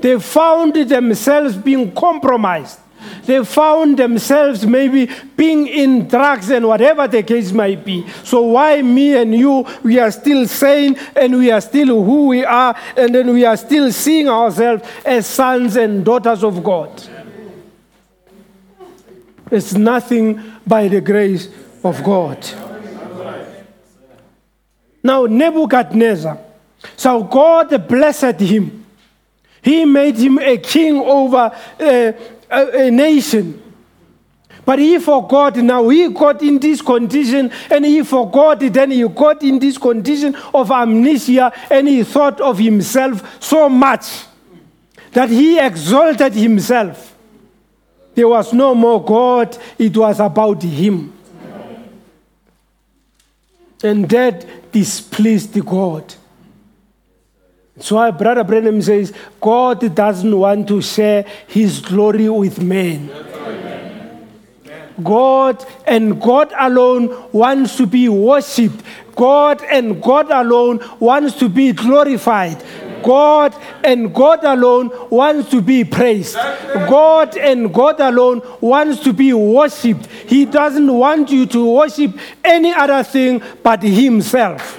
They found themselves being compromised. They found themselves maybe being in drugs and whatever the case might be. So, why me and you, we are still sane and we are still who we are, and then we are still seeing ourselves as sons and daughters of God? It's nothing by the grace of God. Now, Nebuchadnezzar, so God blessed him. He made him a king over a, a, a nation. But he forgot now, he got in this condition and he forgot then he got in this condition of amnesia and he thought of himself so much that he exalted himself. There was no more God, it was about him. And that displeased God. So why Brother Branham says God doesn't want to share his glory with men. God and God alone wants to be worshipped. God and God alone wants to be glorified. God and God alone wants to be praised. God and God alone wants to be worshipped. He doesn't want you to worship any other thing but Himself.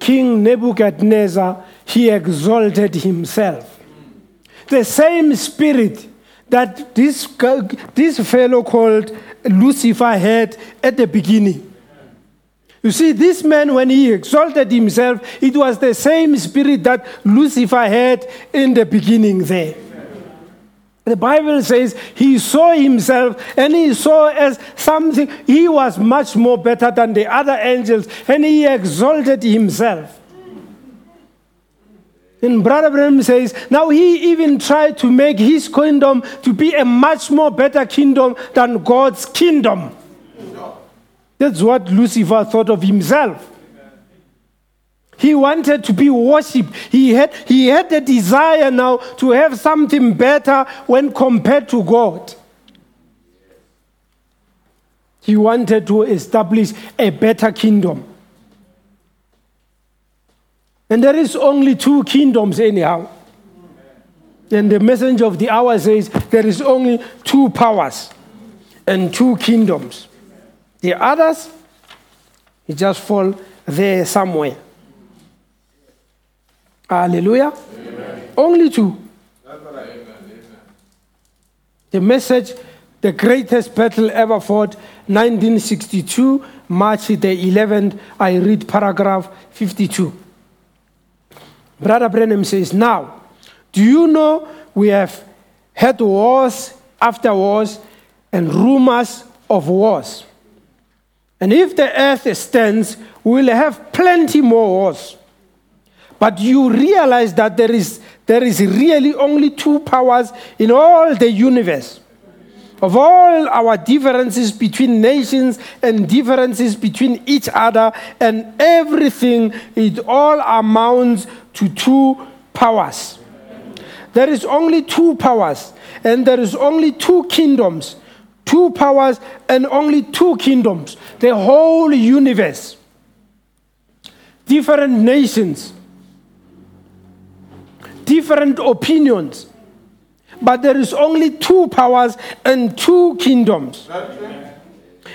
King Nebuchadnezzar, he exalted himself. The same spirit that this, this fellow called Lucifer had at the beginning. You see, this man, when he exalted himself, it was the same spirit that Lucifer had in the beginning there. The Bible says he saw himself and he saw as something, he was much more better than the other angels and he exalted himself. And Brother Branham says, now he even tried to make his kingdom to be a much more better kingdom than God's kingdom. That's what Lucifer thought of himself. He wanted to be worshipped. He had, he had a desire now to have something better when compared to God. He wanted to establish a better kingdom. And there is only two kingdoms, anyhow. And the messenger of the hour says there is only two powers and two kingdoms. The others, you just fall there somewhere. Hallelujah. Only two. The message, the greatest battle ever fought, 1962, March the 11th. I read paragraph 52. Brother Branham says, Now, do you know we have had wars after wars and rumors of wars? And if the earth stands, we will have plenty more wars. But you realize that there is, there is really only two powers in all the universe. Of all our differences between nations and differences between each other and everything, it all amounts to two powers. There is only two powers, and there is only two kingdoms. Two powers and only two kingdoms. The whole universe. Different nations different opinions. But there is only two powers and two kingdoms.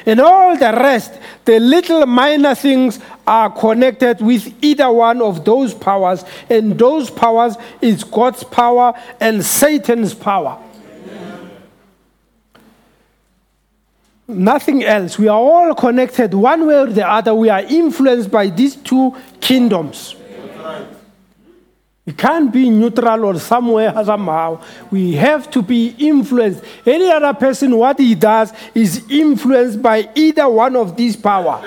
And all the rest, the little minor things, are connected with either one of those powers. And those powers is God's power and Satan's power. Nothing else. We are all connected one way or the other. We are influenced by these two kingdoms. We can't be neutral or somewhere somehow. We have to be influenced. Any other person, what he does is influenced by either one of these power.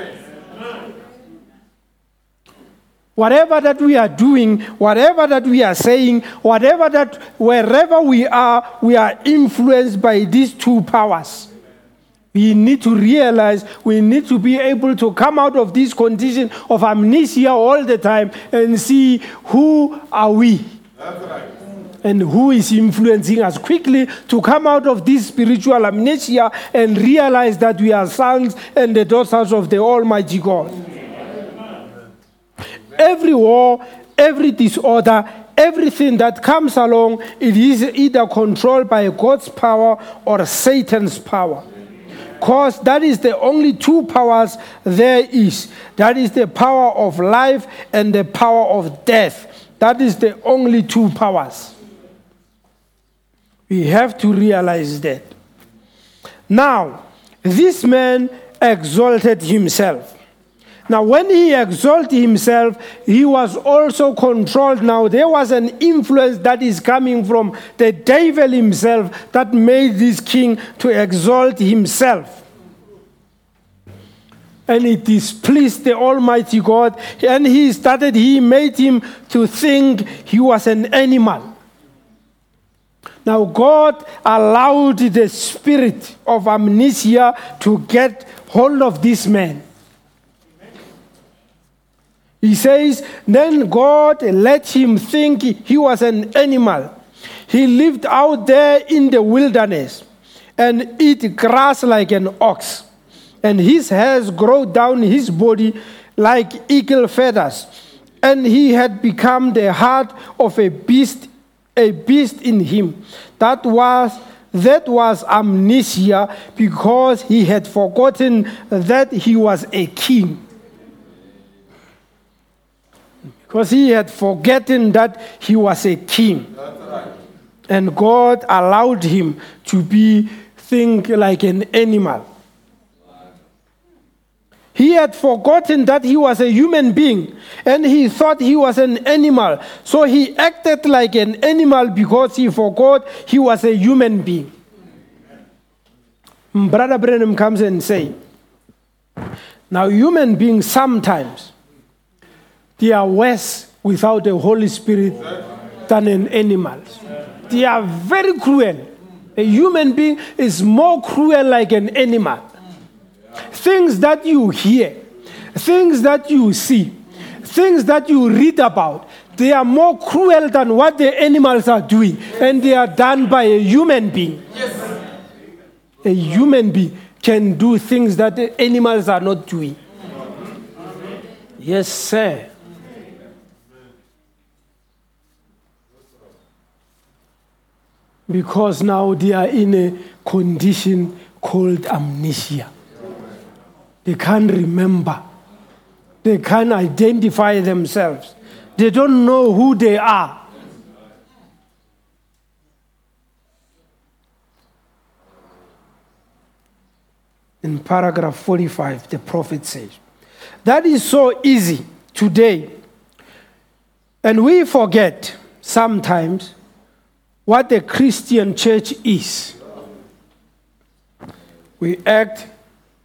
Whatever that we are doing, whatever that we are saying, whatever that wherever we are, we are influenced by these two powers. We need to realize we need to be able to come out of this condition of amnesia all the time and see who are we. and who is influencing us quickly to come out of this spiritual amnesia and realize that we are sons and the daughters of the Almighty God. Every war, every disorder, everything that comes along, it is either controlled by God's power or Satan's power. Because that is the only two powers there is. That is the power of life and the power of death. That is the only two powers. We have to realize that. Now, this man exalted himself. Now, when he exalted himself, he was also controlled. Now, there was an influence that is coming from the devil himself that made this king to exalt himself. And it displeased the Almighty God. And he started, he made him to think he was an animal. Now, God allowed the spirit of amnesia to get hold of this man. He says, Then God let him think he was an animal. He lived out there in the wilderness and eat grass like an ox, and his hairs grow down his body like eagle feathers. And he had become the heart of a beast, a beast in him. That was that was amnesia because he had forgotten that he was a king because he had forgotten that he was a king. And God allowed him to be think like an animal. He had forgotten that he was a human being and he thought he was an animal. So he acted like an animal because he forgot he was a human being. Brother Branham comes and say, now human beings sometimes they are worse without the Holy Spirit than an animal. They are very cruel. A human being is more cruel like an animal. Things that you hear, things that you see, things that you read about, they are more cruel than what the animals are doing, and they are done by a human being. A human being can do things that the animals are not doing. Yes, sir. Because now they are in a condition called amnesia. They can't remember, they can't identify themselves, they don't know who they are. In paragraph 45, the prophet says, That is so easy today. And we forget sometimes what the Christian church is. We act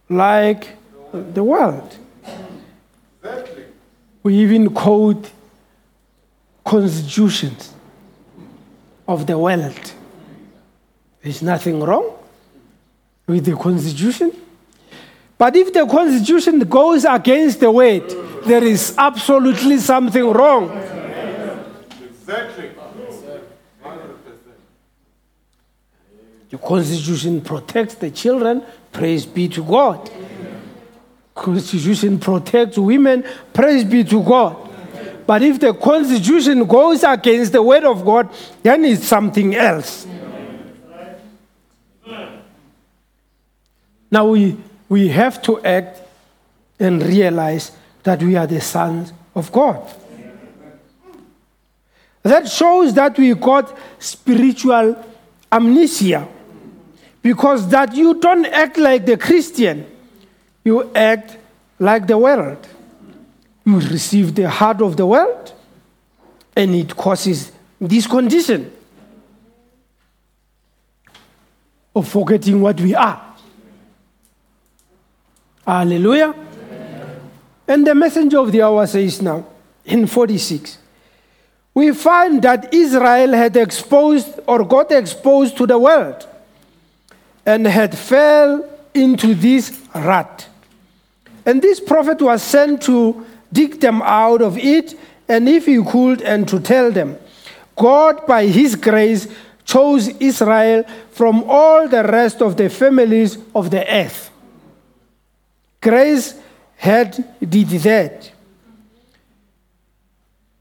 like the world. We even quote constitutions of the world. There's nothing wrong with the constitution. But if the constitution goes against the word, there is absolutely something wrong. Exactly. The Constitution protects the children, praise be to God. Constitution protects women, praise be to God. But if the Constitution goes against the word of God, then it's something else. Now we, we have to act and realize that we are the sons of God. That shows that we got spiritual amnesia. Because that you don't act like the Christian, you act like the world. You receive the heart of the world, and it causes this condition of forgetting what we are. Hallelujah. And the messenger of the hour says now in 46 we find that Israel had exposed or got exposed to the world and had fell into this rut. And this prophet was sent to dig them out of it, and if he could, and to tell them, God, by his grace, chose Israel from all the rest of the families of the earth. Grace had did that.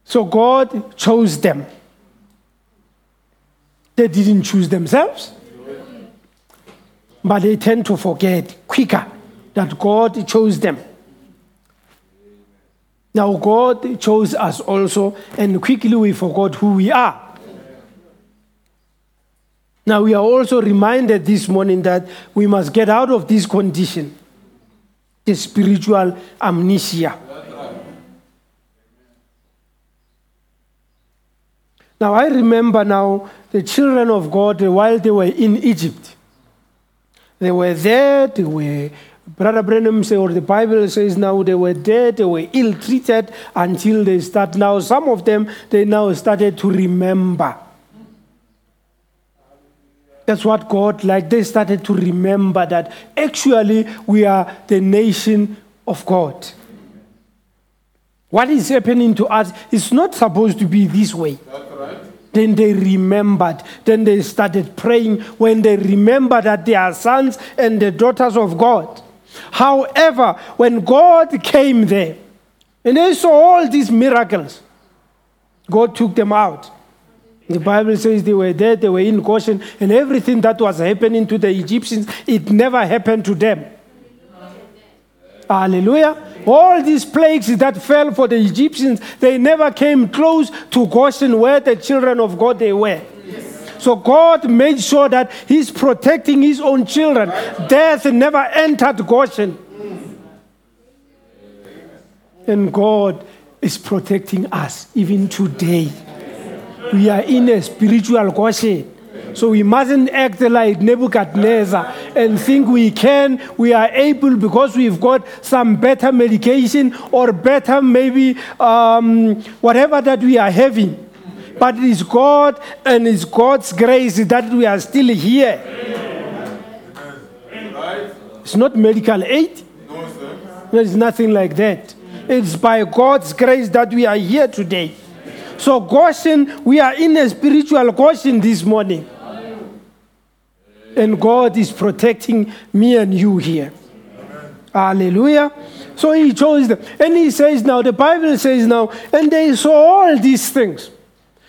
So God chose them. They didn't choose themselves. But they tend to forget quicker that God chose them. Now, God chose us also, and quickly we forgot who we are. Now, we are also reminded this morning that we must get out of this condition, the spiritual amnesia. Now, I remember now the children of God while they were in Egypt. They were there, they were, Brother Branham says, or the Bible says now they were there, they were ill treated until they start now. Some of them, they now started to remember. That's what God like. They started to remember that actually we are the nation of God. What is happening to us is not supposed to be this way. Then they remembered. Then they started praying when they remembered that they are sons and the daughters of God. However, when God came there and they saw all these miracles, God took them out. The Bible says they were there, they were in Goshen, and everything that was happening to the Egyptians, it never happened to them. Hallelujah. All these plagues that fell for the Egyptians, they never came close to Goshen where the children of God they were. So God made sure that He's protecting His own children. Death never entered Goshen. And God is protecting us even today. We are in a spiritual Goshen. So we mustn't act like Nebuchadnezzar and think we can, we are able because we've got some better medication or better maybe um, whatever that we are having. But it is God and it's God's grace that we are still here. It's not medical aid. There's nothing like that. It's by God's grace that we are here today. So, Goshen, we are in a spiritual Goshen this morning. And God is protecting me and you here. Hallelujah. So he chose them. And he says now, the Bible says now, and they saw all these things.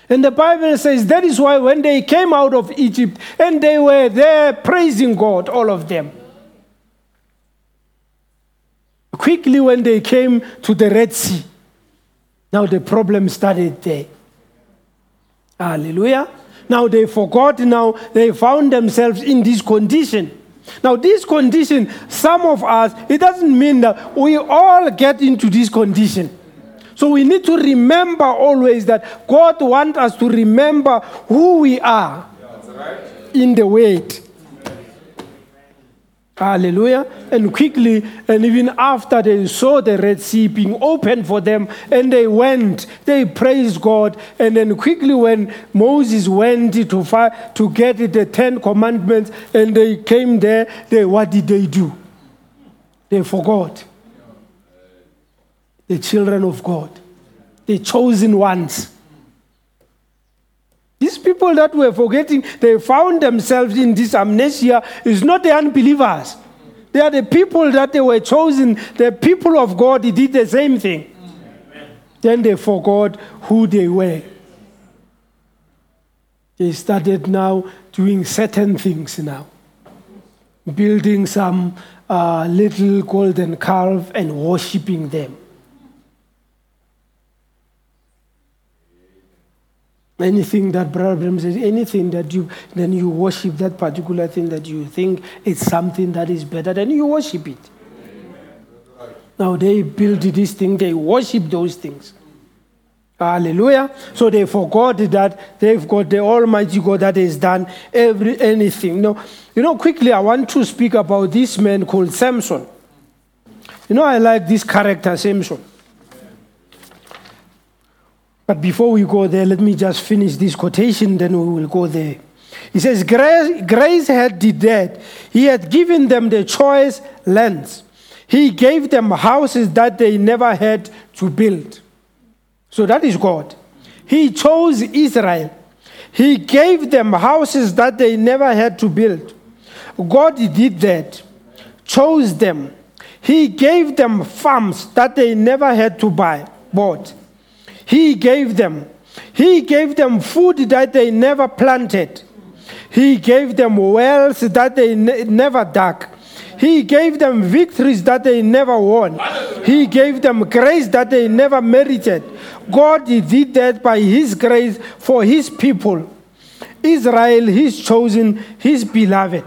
And the Bible says that is why when they came out of Egypt and they were there praising God, all of them. Quickly, when they came to the Red Sea, now the problem started there. Hallelujah. Now they forgot, now they found themselves in this condition. Now, this condition, some of us, it doesn't mean that we all get into this condition. So we need to remember always that God wants us to remember who we are in the Word. Hallelujah. And quickly, and even after they saw the Red Sea being opened for them, and they went, they praised God. And then quickly, when Moses went to, fi- to get the Ten Commandments, and they came there, they, what did they do? They forgot. The children of God, the chosen ones. These people that were forgetting, they found themselves in this amnesia, is not the unbelievers. They are the people that they were chosen, the people of God, they did the same thing. Then they forgot who they were. They started now doing certain things now, building some uh, little golden calf and worshiping them. Anything that brother Bram says anything that you then you worship that particular thing that you think is something that is better then you worship it. Now they build this thing they worship those things. Hallelujah. So they forgot that they've got the almighty god that has done every anything. No you know quickly i want to speak about this man called samson. You know i like this character samson but before we go there, let me just finish this quotation, then we will go there. He says, Grace, grace had did. He had given them the choice lands. He gave them houses that they never had to build. So that is God. He chose Israel. He gave them houses that they never had to build. God did that, chose them. He gave them farms that they never had to buy, bought. He gave them. He gave them food that they never planted. He gave them wells that they ne- never dug. He gave them victories that they never won. He gave them grace that they never merited. God did that by His grace for His people. Israel, His chosen, His beloved.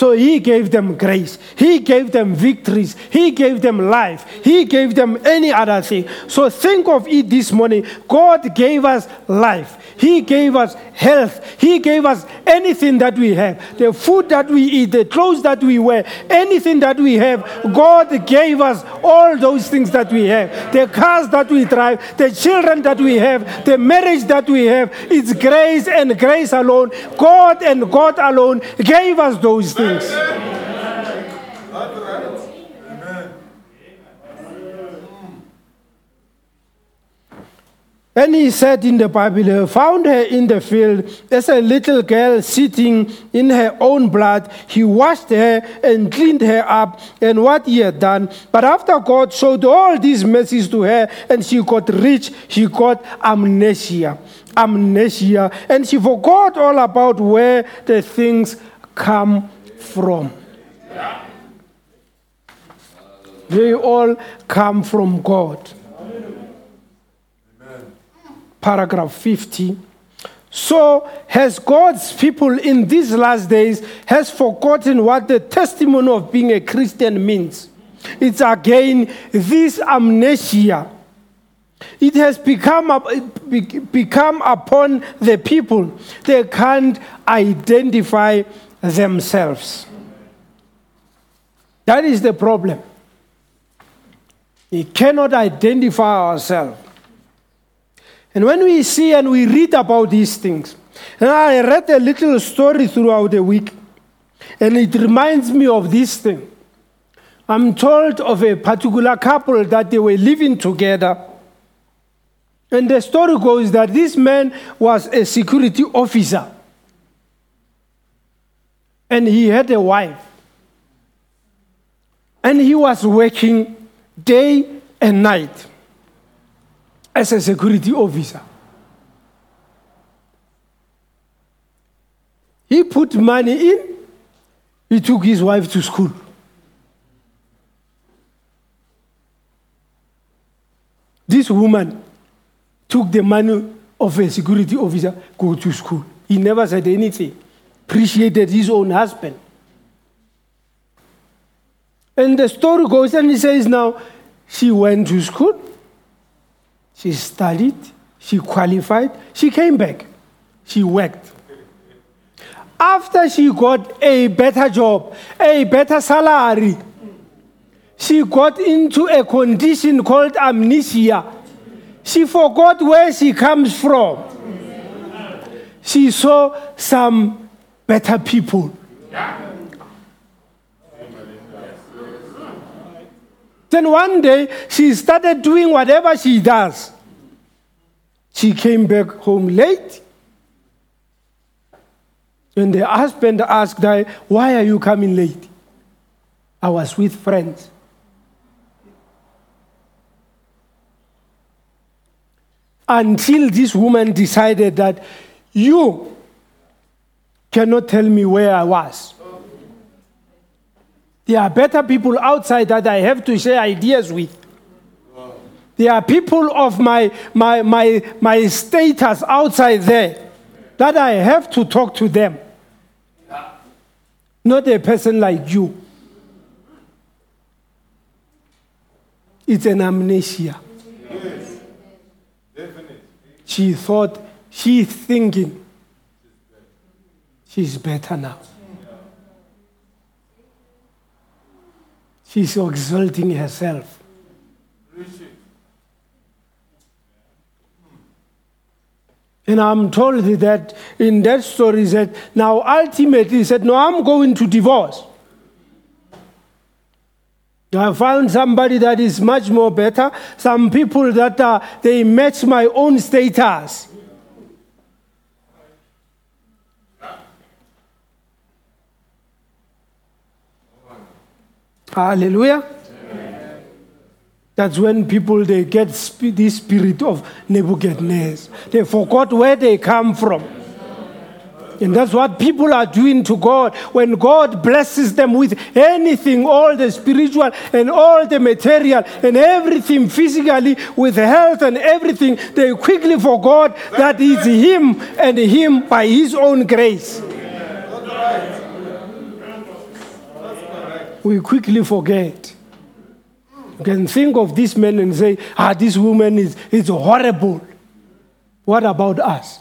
So he gave them grace. He gave them victories. He gave them life. He gave them any other thing. So think of it this morning. God gave us life. He gave us health. He gave us anything that we have. The food that we eat, the clothes that we wear, anything that we have. God gave us all those things that we have. The cars that we drive, the children that we have, the marriage that we have. It's grace and grace alone. God and God alone gave us those things. And he said in the Bible, found her in the field as a little girl sitting in her own blood. He washed her and cleaned her up and what he had done. But after God showed all these mercies to her and she got rich, she got amnesia. Amnesia. And she forgot all about where the things come from. They all come from God paragraph 50 so has god's people in these last days has forgotten what the testimony of being a christian means. It's again this amnesia. It has become, become upon the people. They can't identify themselves. That is the problem. We cannot identify ourselves and when we see and we read about these things, and I read a little story throughout the week, and it reminds me of this thing. I'm told of a particular couple that they were living together. And the story goes that this man was a security officer. And he had a wife. And he was working day and night as a security officer. He put money in, he took his wife to school. This woman took the money of a security officer, go to school. He never said anything, appreciated his own husband. And the story goes, and he says now, she went to school, she studied, she qualified, she came back, she worked. After she got a better job, a better salary, she got into a condition called amnesia. She forgot where she comes from. She saw some better people. Then one day, she started doing whatever she does. She came back home late. And the husband asked her, Why are you coming late? I was with friends. Until this woman decided that you cannot tell me where I was. There are better people outside that I have to share ideas with. There are people of my, my, my, my status outside there that I have to talk to them. Not a person like you. It's an amnesia. She thought, she's thinking, she's better now. She's exalting herself. And I'm told that in that story that now ultimately he said, No, I'm going to divorce. I found somebody that is much more better. Some people that uh, they match my own status. Hallelujah. That's when people they get sp- this spirit of Nebuchadnezzar. They forgot where they come from. And that's what people are doing to God. When God blesses them with anything, all the spiritual and all the material and everything physically, with health and everything, they quickly forgot that it's Him and Him by His own grace. We quickly forget. You can think of this man and say, ah, this woman is, is horrible. What about us?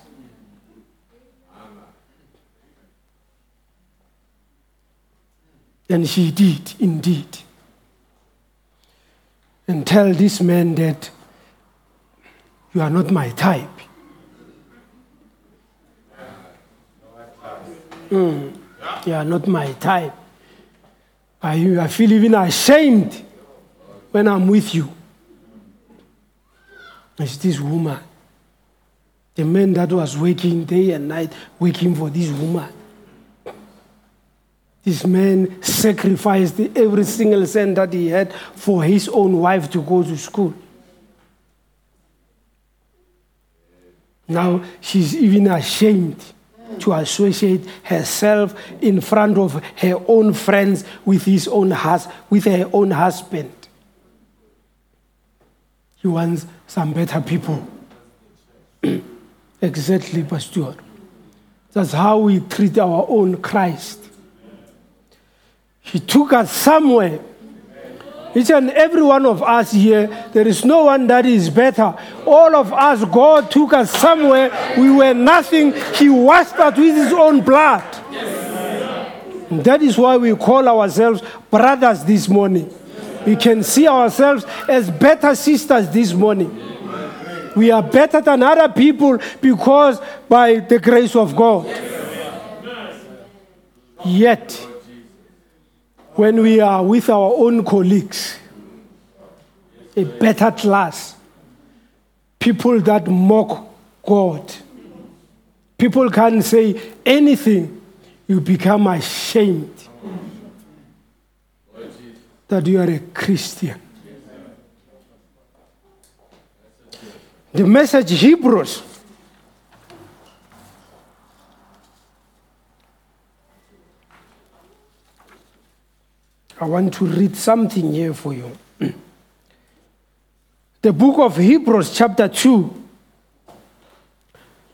And she did indeed. And tell this man that you are not my type. Mm, you are not my type. I, I feel even ashamed when I'm with you. It's this woman. The man that was working day and night, working for this woman. This man sacrificed every single cent that he had for his own wife to go to school. Now she's even ashamed to associate herself in front of her own friends with his own hus- with her own husband. He wants some better people. exactly, Pastor. That's how we treat our own Christ. He took us somewhere. Each and every one of us here, there is no one that is better. All of us, God took us somewhere. We were nothing. He washed us with His own blood. That is why we call ourselves brothers this morning. We can see ourselves as better sisters this morning. We are better than other people because by the grace of God. Yet, when we are with our own colleagues, a better class, people that mock God, people can't say anything, you become ashamed that you are a Christian. The message Hebrews I want to read something here for you. the book of Hebrews, chapter 2,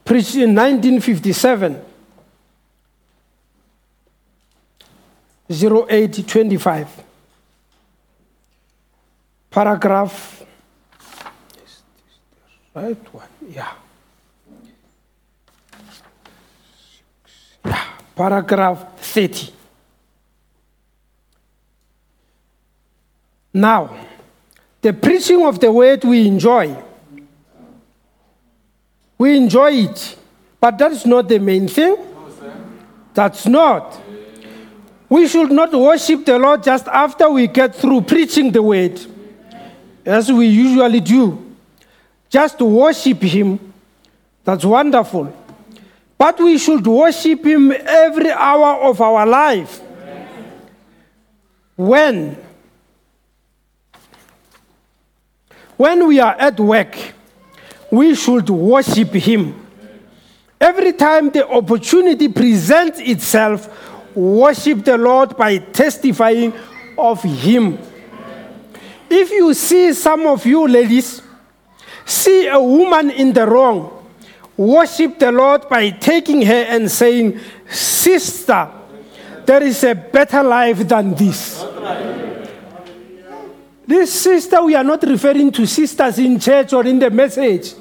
preached in 1957, 0825. Paragraph, is this right one? Yeah. Yeah, paragraph 30. Now, the preaching of the word we enjoy. We enjoy it, but that is not the main thing. That's not. We should not worship the Lord just after we get through preaching the word, as we usually do. Just worship Him, that's wonderful. But we should worship Him every hour of our life. When? When we are at work, we should worship Him. Every time the opportunity presents itself, worship the Lord by testifying of Him. If you see some of you ladies see a woman in the wrong, worship the Lord by taking her and saying, Sister, there is a better life than this. This sister, we are not referring to sisters in church or in the message.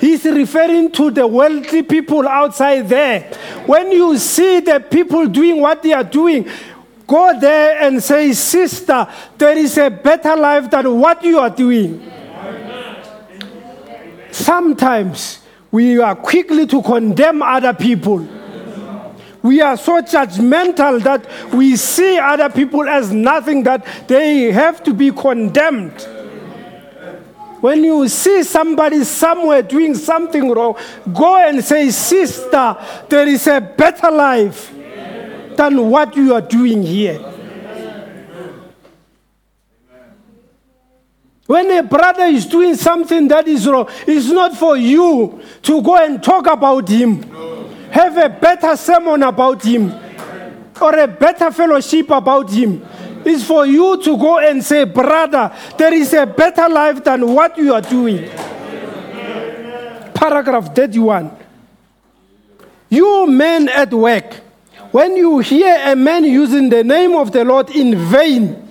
He's referring to the wealthy people outside there. When you see the people doing what they are doing, go there and say, Sister, there is a better life than what you are doing. Sometimes we are quickly to condemn other people. We are so judgmental that we see other people as nothing, that they have to be condemned. When you see somebody somewhere doing something wrong, go and say, Sister, there is a better life than what you are doing here. When a brother is doing something that is wrong, it's not for you to go and talk about him. Have a better sermon about him or a better fellowship about him. It's for you to go and say, Brother, there is a better life than what you are doing. Paragraph 31. You men at work, when you hear a man using the name of the Lord in vain,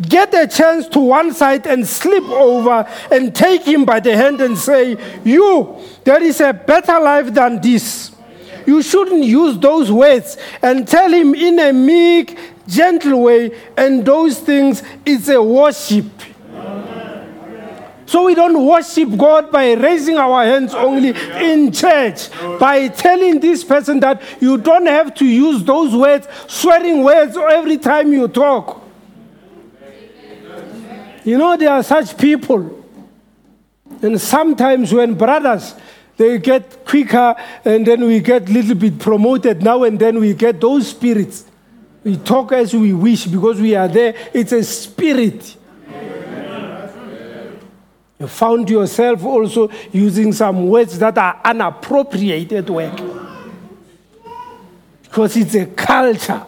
get a chance to one side and slip over and take him by the hand and say, You, there is a better life than this. You shouldn't use those words and tell him in a meek, gentle way, and those things, it's a worship. So we don't worship God by raising our hands only in church, by telling this person that you don't have to use those words, swearing words every time you talk. You know, there are such people. And sometimes when brothers, they get quicker and then we get a little bit promoted now and then we get those spirits. We talk as we wish because we are there. It's a spirit. You found yourself also using some words that are inappropriate at work. Because it's a culture.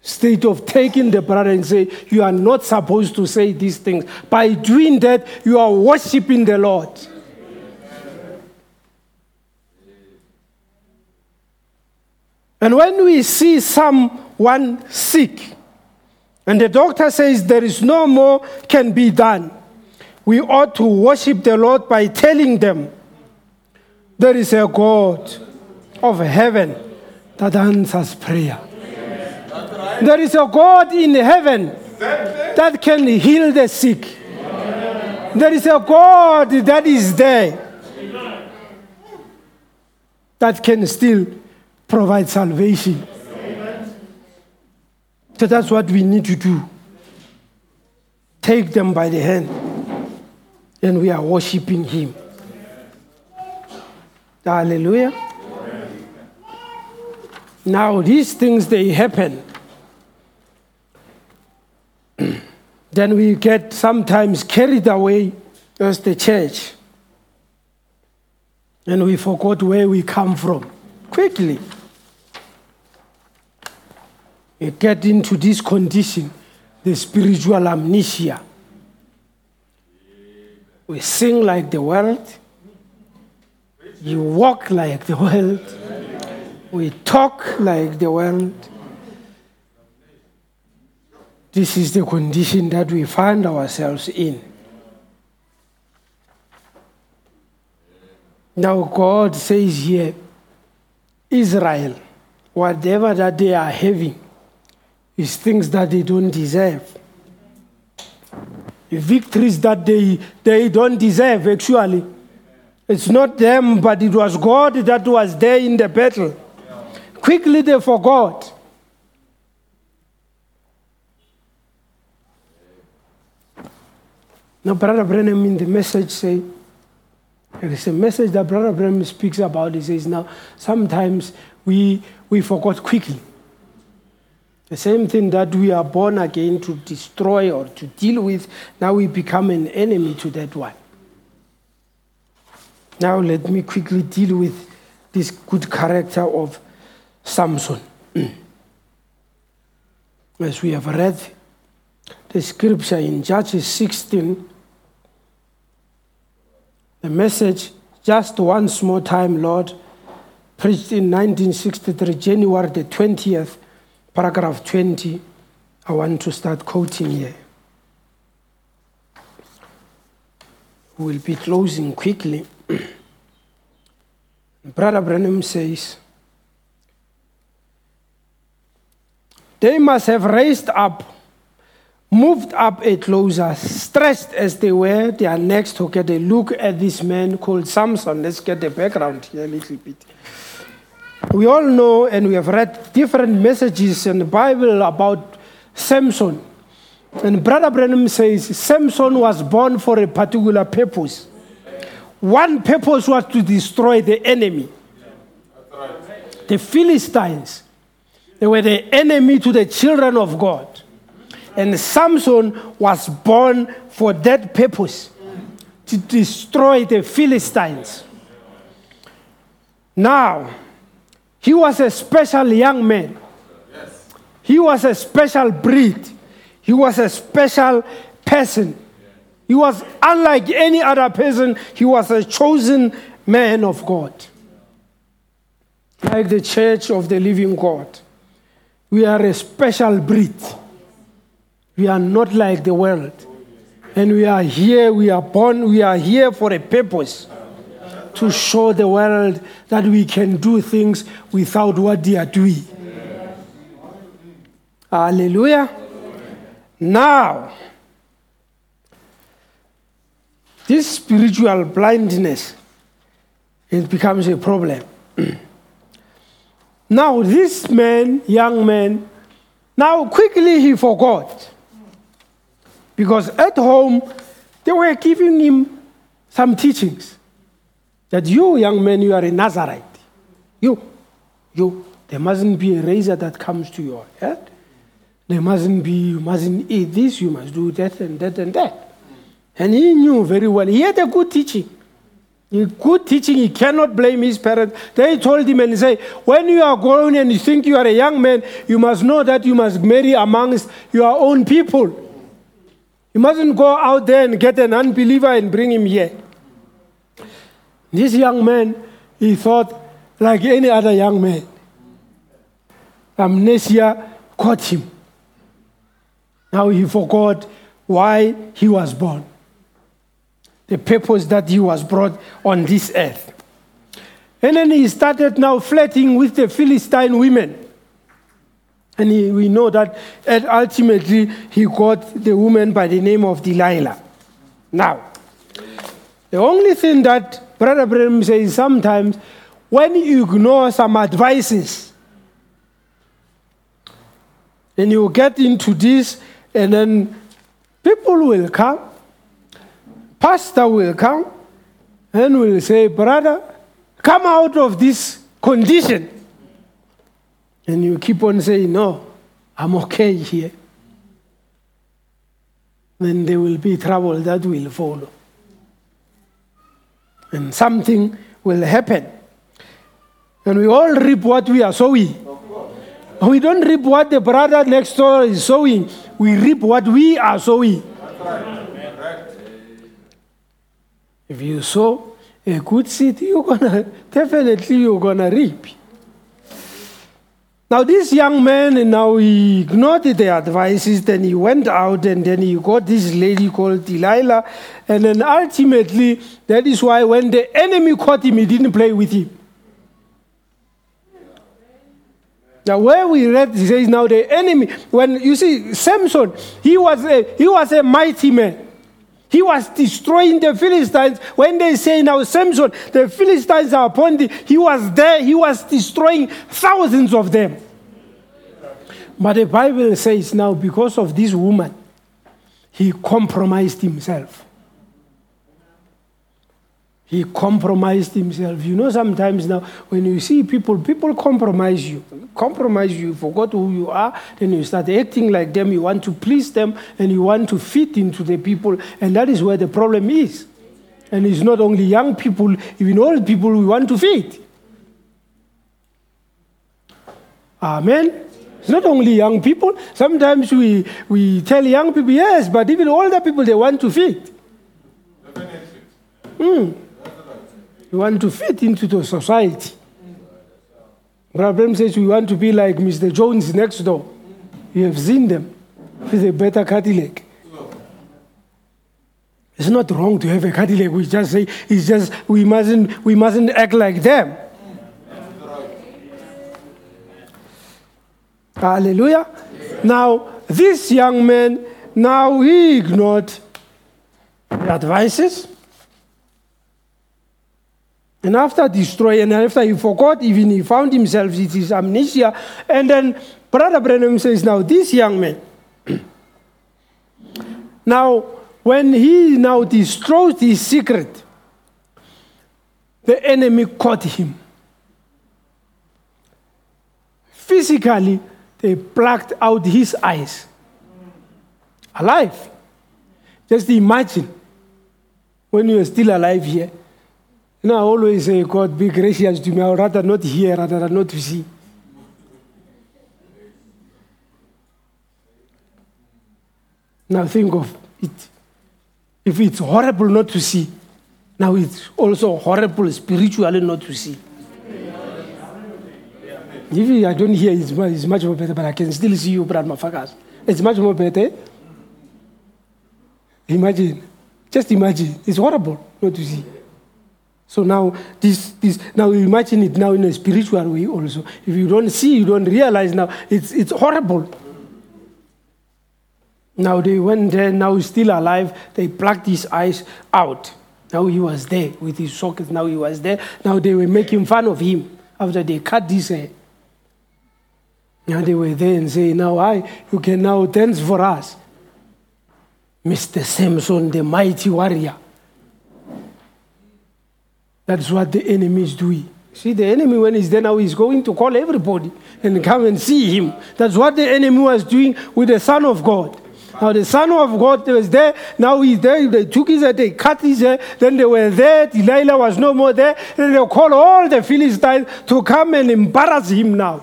State of taking the brother and say, You are not supposed to say these things. By doing that, you are worshiping the Lord. And when we see someone sick, and the doctor says there is no more can be done, we ought to worship the Lord by telling them there is a God of heaven that answers prayer. There is a God in heaven that can heal the sick. There is a God that is there that can still provide salvation. So that's what we need to do. Take them by the hand, and we are worshiping Him. Hallelujah. Now, these things they happen. then we get sometimes carried away as the church. And we forgot where we come from quickly. We get into this condition, the spiritual amnesia. We sing like the world, you walk like the world, we talk like the world. This is the condition that we find ourselves in. Now, God says here, Israel, whatever that they are having is things that they don't deserve. Victories that they, they don't deserve, actually. It's not them, but it was God that was there in the battle. Quickly they forgot. Now, Brother Branham in the message say, there is a message that Brother Branham speaks about. He says, now, sometimes we, we forgot quickly. The same thing that we are born again to destroy or to deal with, now we become an enemy to that one. Now, let me quickly deal with this good character of Samson. As we have read the scripture in Judges 16, the message, just once more time, Lord, preached in 1963, January the 20th, paragraph 20. I want to start quoting here. We'll be closing quickly. Brother Branham says, They must have raised up, moved up a closer, stressed as they were their necks to get a look at this man called Samson. Let's get the background here a little bit. We all know and we have read different messages in the Bible about Samson. And Brother Branham says Samson was born for a particular purpose. One purpose was to destroy the enemy. The Philistines, they were the enemy to the children of God. And Samson was born for that purpose to destroy the Philistines. Now, he was a special young man. Yes. He was a special breed. He was a special person. He was unlike any other person. He was a chosen man of God. Like the church of the living God. We are a special breed. We are not like the world. And we are here, we are born, we are here for a purpose to show the world that we can do things without what they are doing. Hallelujah. Now, this spiritual blindness it becomes a problem. now, this man, young man, now quickly he forgot. Because at home, they were giving him some teachings that you, young man, you are a Nazarite. You, you, there mustn't be a razor that comes to your head. There mustn't be, you mustn't eat this, you must do that and that and that. And he knew very well. He had a good teaching. A good teaching, he cannot blame his parents. They told him and say, when you are grown and you think you are a young man, you must know that you must marry amongst your own people. You mustn't go out there and get an unbeliever and bring him here. This young man, he thought like any other young man. Amnesia caught him. Now he forgot why he was born, the purpose that he was brought on this earth. And then he started now flirting with the Philistine women. And he, we know that ultimately he got the woman by the name of Delilah. Now, the only thing that Brother Branham says sometimes when you ignore some advices, and you get into this, and then people will come, pastor will come, and will say, Brother, come out of this condition. And you keep on saying, No, I'm okay here. Then there will be trouble that will follow. And something will happen. And we all reap what we are sowing. We don't reap what the brother next door is sowing. We reap what we are sowing. If you sow a good seed, you're gonna definitely you're gonna reap. Now this young man, and now he ignored the advices. Then he went out, and then he got this lady called Delilah, and then ultimately that is why when the enemy caught him, he didn't play with him. Now, where we read, he says, now the enemy, when you see Samson, he was a, he was a mighty man. He was destroying the Philistines. When they say now Samson, the Philistines are upon thee, he was there, he was destroying thousands of them. But the Bible says now, because of this woman, he compromised himself. He compromised himself. You know, sometimes now when you see people, people compromise you. Compromise you, forgot who you are, then you start acting like them. You want to please them and you want to fit into the people. And that is where the problem is. And it's not only young people, even old people we want to fit. Amen. It's not only young people. Sometimes we, we tell young people, yes, but even older people, they want to fit. Hmm. We want to fit into the society. Problem says we want to be like Mr. Jones next door. You have seen them with a better Cadillac. It's not wrong to have a Cadillac. We just say it's just we mustn't we mustn't act like them. Hallelujah. Now this young man now he ignored the advices. And after destroy, and after he forgot, even he found himself, it is amnesia. And then Brother Branham says, Now, this young man, now, when he now destroys his secret, the enemy caught him. Physically, they plucked out his eyes. Alive. Just imagine when you are still alive here. Know, I always say, God, be gracious to me. I would rather not hear rather than not to see. Now think of it. If it's horrible not to see, now it's also horrible spiritually not to see. If I don't hear, it's, mu- it's much more better, but I can still see you, Brad Mafakas. It's much more better. Imagine, just imagine. It's horrible not to see. So now, this, this, now you imagine it now in a spiritual way also. If you don't see, you don't realize now, it's, it's horrible. Now they went there, now he's still alive. They plucked his eyes out. Now he was there with his sockets. Now he was there. Now they were making fun of him after they cut his hair. Now they were there and say, Now I, you can now dance for us. Mr. Samson, the mighty warrior. That's what the enemy is doing. See, the enemy, when he's there now, he's going to call everybody and come and see him. That's what the enemy was doing with the Son of God. Now, the Son of God was there. Now he's there. They took his head, they cut his hair. Then they were there. Delilah was no more there. Then they call all the Philistines to come and embarrass him now.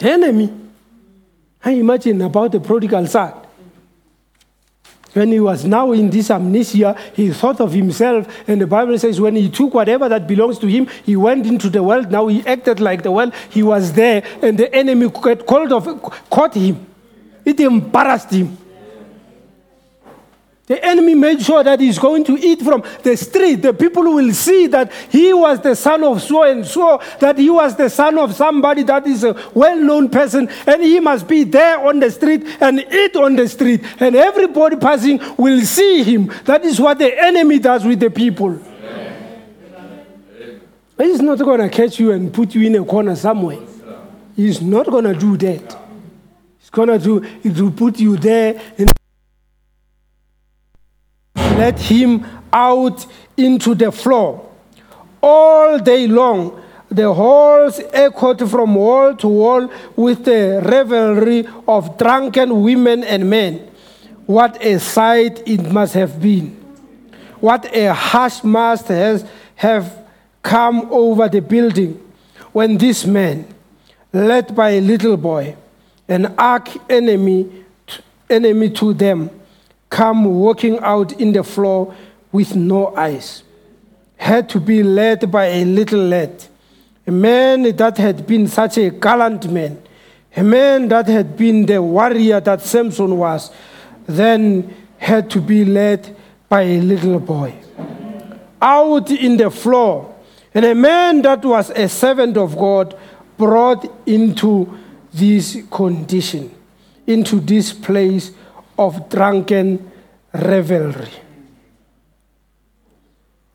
Enemy. I imagine about the prodigal son. When he was now in this amnesia, he thought of himself, and the Bible says when he took whatever that belongs to him, he went into the world. Now he acted like the world. He was there, and the enemy caught him. It embarrassed him. The enemy made sure that he's going to eat from the street. The people will see that he was the son of so and so, that he was the son of somebody that is a well known person, and he must be there on the street and eat on the street. And everybody passing will see him. That is what the enemy does with the people. He's not going to catch you and put you in a corner somewhere. He's not going to do that. He's going to do put you there in let him out into the floor. All day long, the halls echoed from wall to wall with the revelry of drunken women and men. What a sight it must have been. What a hush must has, have come over the building when this man, led by a little boy, an arch enemy, enemy to them, come walking out in the floor with no eyes, had to be led by a little lad, a man that had been such a gallant man, a man that had been the warrior that Samson was, then had to be led by a little boy. Out in the floor, and a man that was a servant of God brought into this condition, into this place of drunken revelry.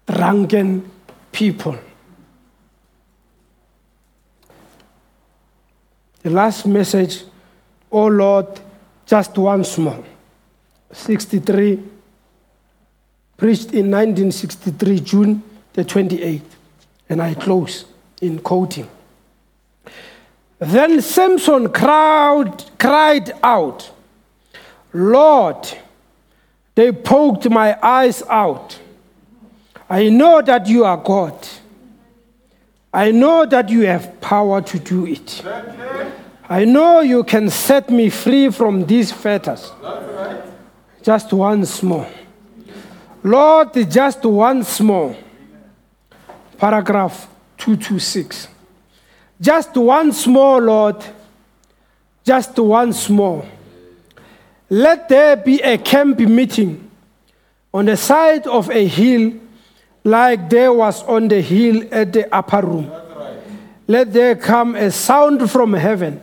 Drunken people. The last message, oh Lord, just once more. 63, preached in 1963, June the 28th. And I close in quoting. Then Samson cried, cried out, Lord, they poked my eyes out. I know that you are God. I know that you have power to do it. I know you can set me free from these fetters. Just once more. Lord, just once more. Paragraph 226. Just once more, Lord. Just once more. Let there be a camp meeting on the side of a hill, like there was on the hill at the upper room. Let there come a sound from heaven,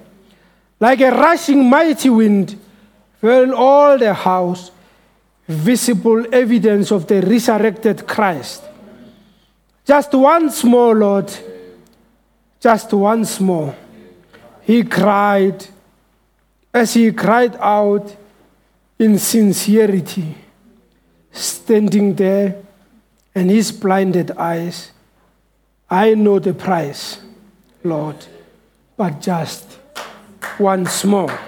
like a rushing mighty wind, filling all the house. visible evidence of the resurrected Christ. Just once more, Lord, just once more. He cried as he cried out in sincerity, standing there and his blinded eyes. I know the price, Lord, but just once more.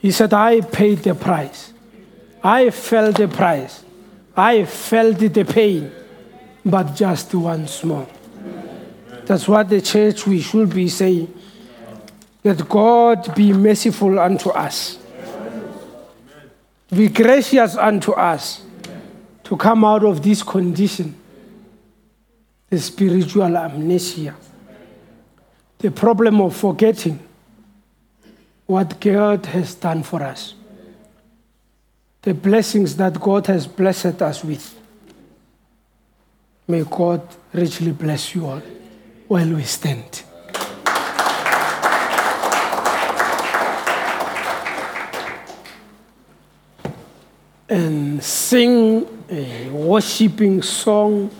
He said, I paid the price. I felt the price. I felt the pain, but just once more. That's what the church we should be saying. That God be merciful unto us, be gracious unto us to come out of this condition, the spiritual amnesia, the problem of forgetting what God has done for us, the blessings that God has blessed us with. May God richly bless you all while we stand. And sing a worshiping song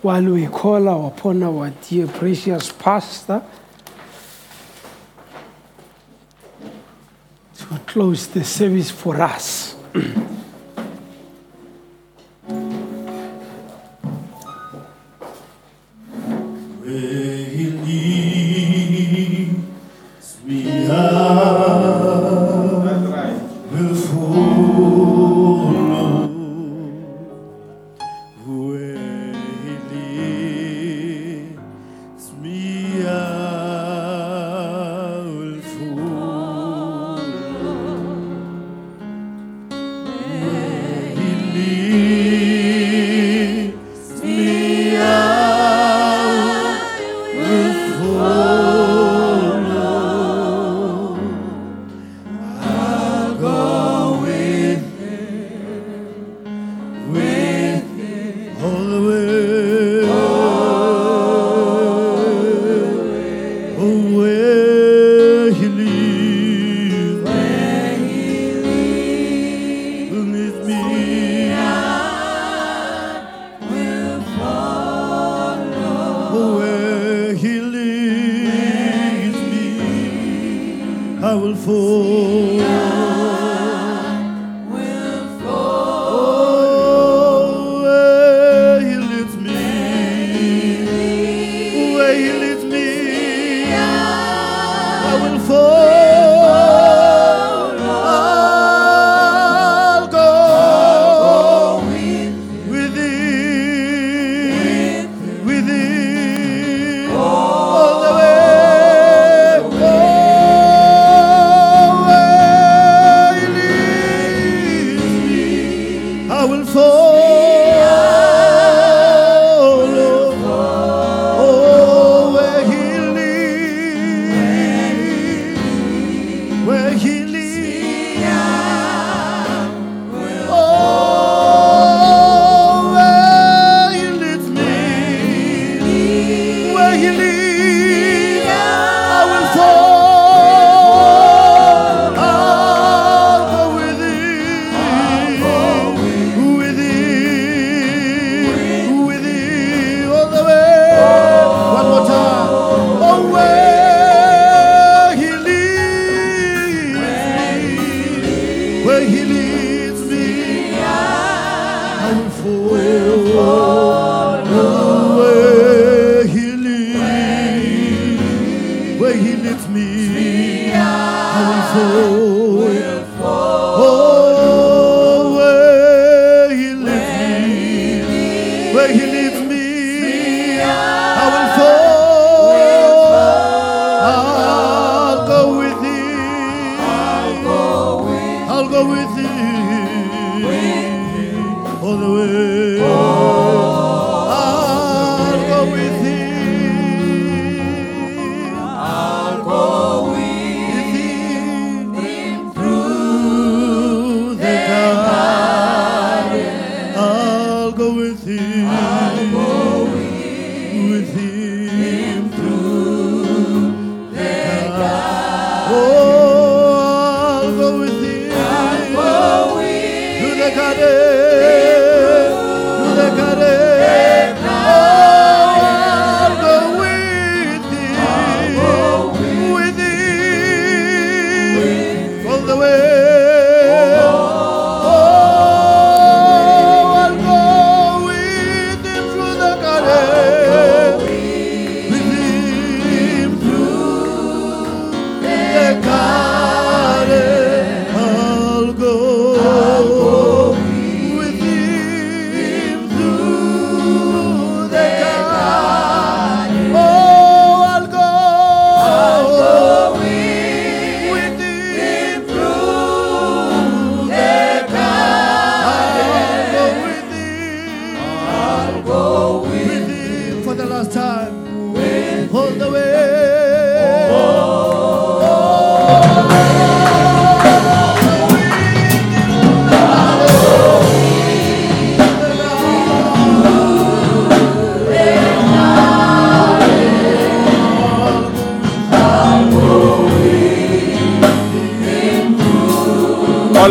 while we call upon our dear precious pastor to close the service for us.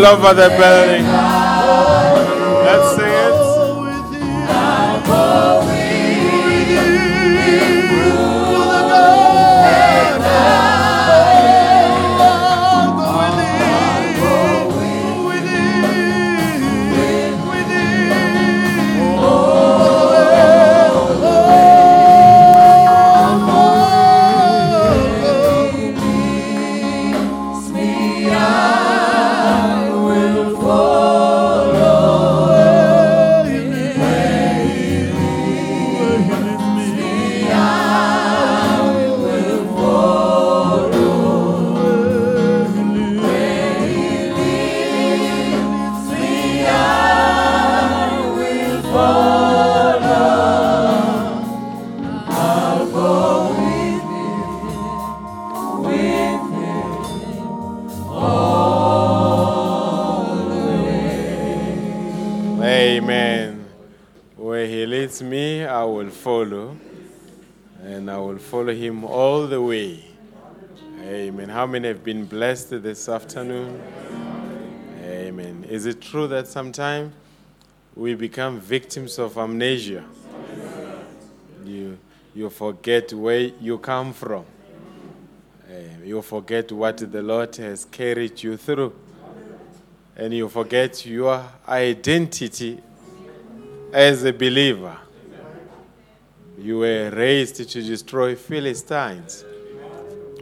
All over the building. Follow him all the way. Amen. How many have been blessed this afternoon? Amen. Is it true that sometimes we become victims of amnesia? You, you forget where you come from. Eh, You forget what the Lord has carried you through and you forget your identity as a believer. You were raised to destroy Philistines,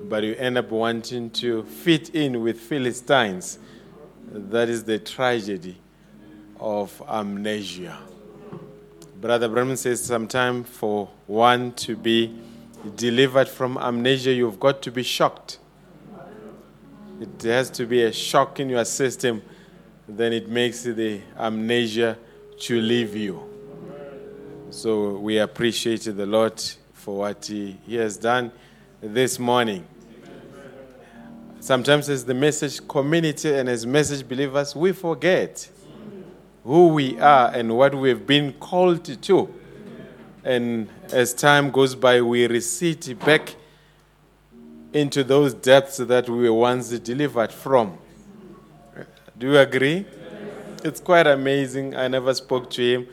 but you end up wanting to fit in with Philistines. That is the tragedy of amnesia. Brother Branham says sometime for one to be delivered from amnesia, you've got to be shocked. It has to be a shock in your system, then it makes the amnesia to leave you. So we appreciate the Lord for what He, he has done this morning. Sometimes, as the message community and as message believers, we forget who we are and what we've been called to. And as time goes by, we recede back into those depths that we were once delivered from. Do you agree? It's quite amazing. I never spoke to him.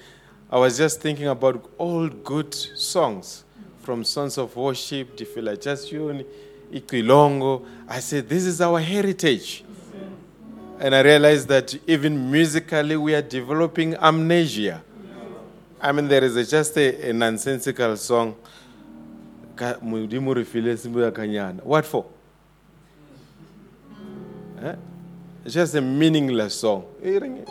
I was just thinking about old good songs from Sons of Worship, Difila Jasyuni, Ikwilongo. I said, This is our heritage. And I realized that even musically, we are developing amnesia. I mean, there is a, just a, a nonsensical song. What for? Eh? It's just a meaningless song. Eh, ring it.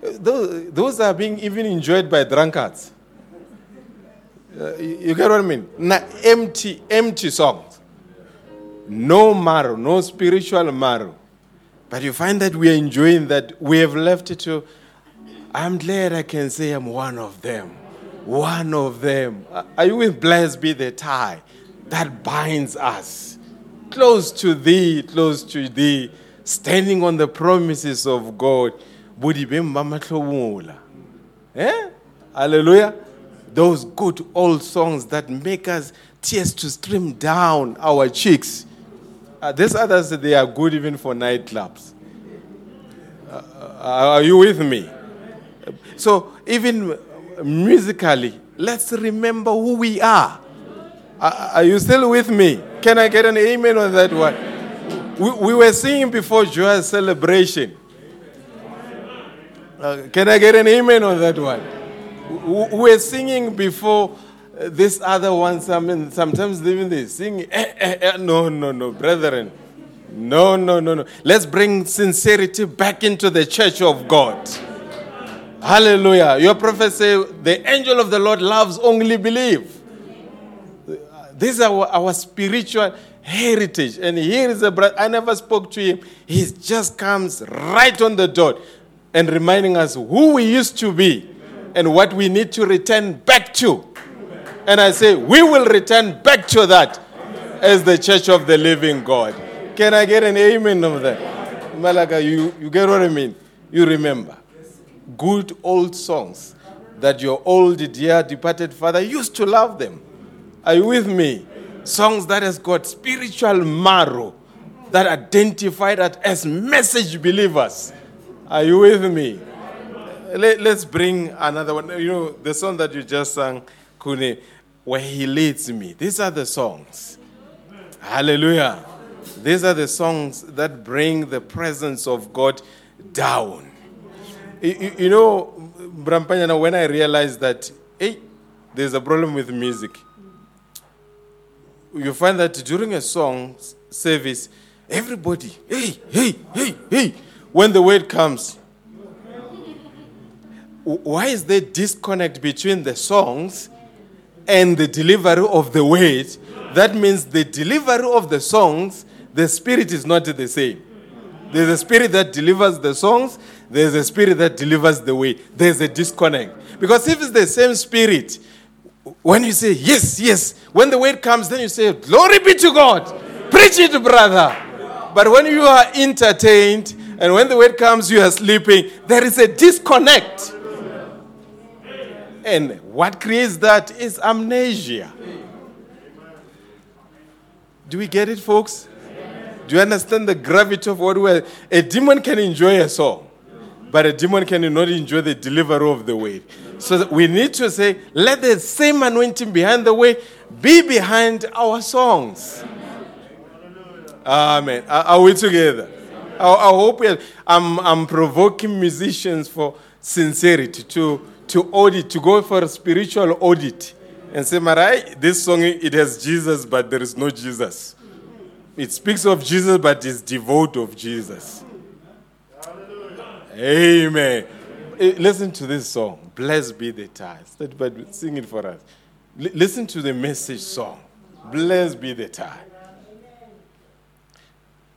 Those, those are being even enjoyed by drunkards. Uh, you, you get what I mean? Na empty, empty songs. No marrow, no spiritual marrow. But you find that we are enjoying that. We have left it to. I'm glad I can say I'm one of them. One of them. Are- Are you with blessed be the tie that binds us? Close to thee, close to thee, standing on the promises of God. Budi be mbamahlomula. Eh? Hallelujah. Those good old songs that make us tears to stream down our cheeks. Uh, these others, they are good even for nightclubs. Uh, are you with me? So, even musically, let's remember who we are. Are are you still with me? Can I get an amen on that one? We, we were singing before joyous celebration. Uh, can I get an amen on that one? We- We were singing before uh, this other one. Sometimes even they sing. Eh, eh, eh. No, no, no, brethren. No, no, no, no. Let's bring sincerity back into the church of God. Hallelujah. Your prophet say, the angel of the Lord loves only believe. This is our, our spiritual heritage. And here is a brother, I never spoke to him. He just comes right on the dot and reminding us who we used to be and what we need to return back to. And I say, we will return back to that as the church of the living God. Can I get an amen of that? Malaka, you, you get what I mean? You remember good old songs that your old dear departed father used to love them. Are you with me? Songs that has got spiritual marrow that identify that as message believers. Are you with me? Let, us bring another one. You know, the song that you just sang, Kune, where he leads me. These are the songs. Hallelujah. These are the songs that bring the presence of God down. You, you- know, Brampanyana, when I realized that, hey, there's a problem with music, you find that during a song service, everybody, hey, hey, hey, hey, when the word comes, why is there disconnect between the songs and the delivery of the word? That means the delivery of the songs, the spirit is not the same. There's a spirit that delivers the songs, there's a spirit that delivers the way. There's a disconnect. Because if it's the same spirit, when you say yes, yes, when the word comes, then you say, Glory be to God. Preach it, brother. But when you are entertained and when the word comes, you are sleeping, there is a disconnect. And what creates that is amnesia. Do we get it, folks? Do you understand the gravity of what we're. A demon can enjoy a song, but a demon cannot enjoy the deliverer of the word. So we need to say, let the same anointing behind the way be behind our songs. Amen. Are we together? I, I hope I'm, I'm provoking musicians for sincerity to, to audit, to go for a spiritual audit and say, Marai, this song, it has Jesus, but there is no Jesus. It speaks of Jesus, but is devoid of Jesus. Amen. Eh, Listen to this song. Blessed be the tie. Let- But sing it for us. Li- Listen to the message song. Blessed be the tie.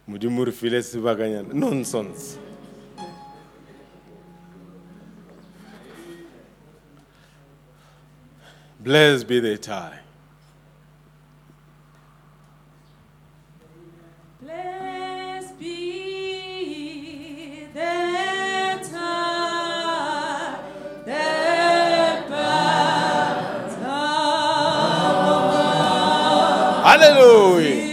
Modimo re file sebakanyana. Nonsense. Blessed be the tie. Blessed be the tie that binds our Hallelujah.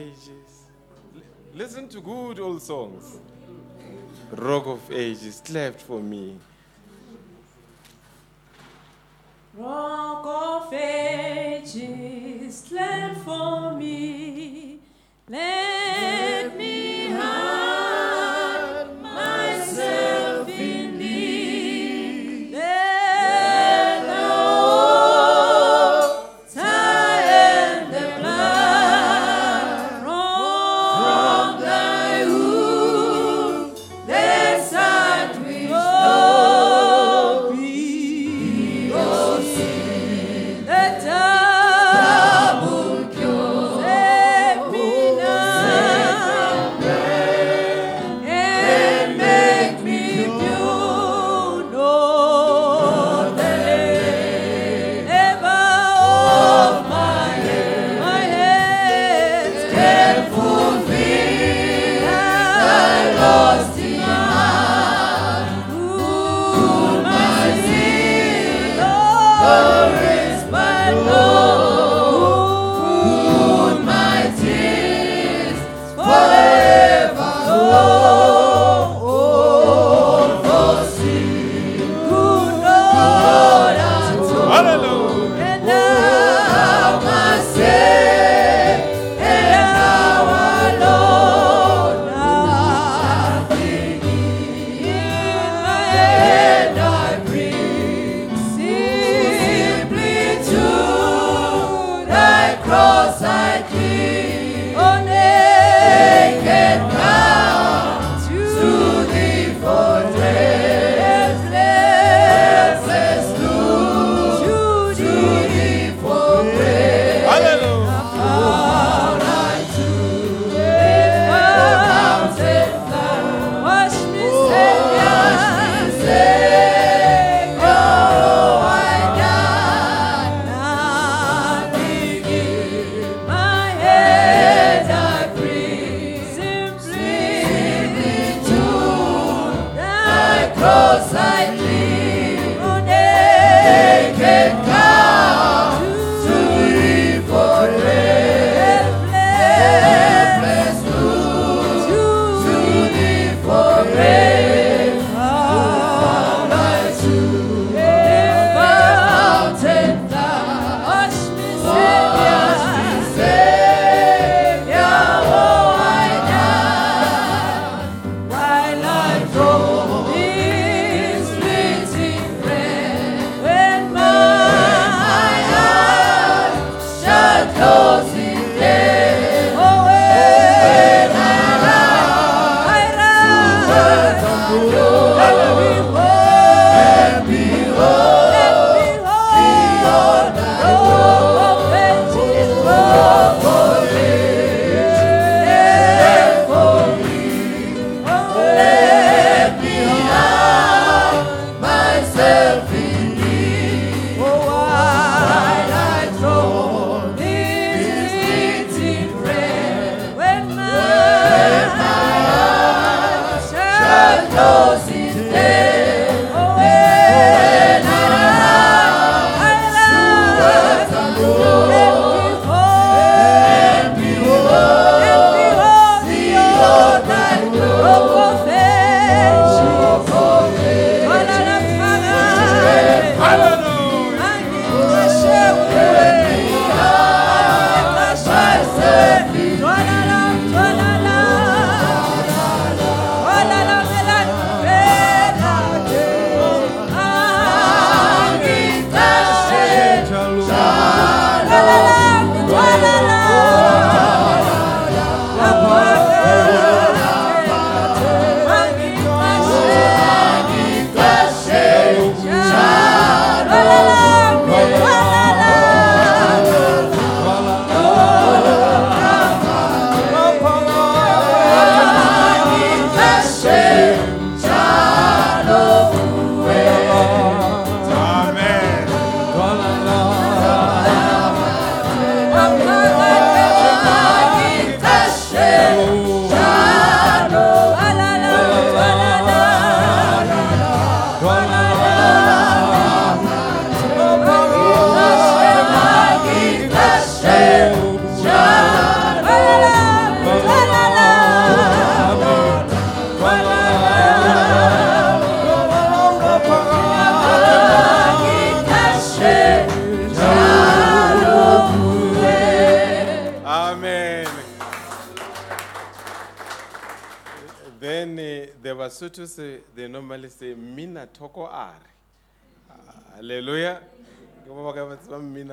Ages. Listen to good old songs. Rock of Ages, clapped for me. Rock of ages, land for me. Let me hide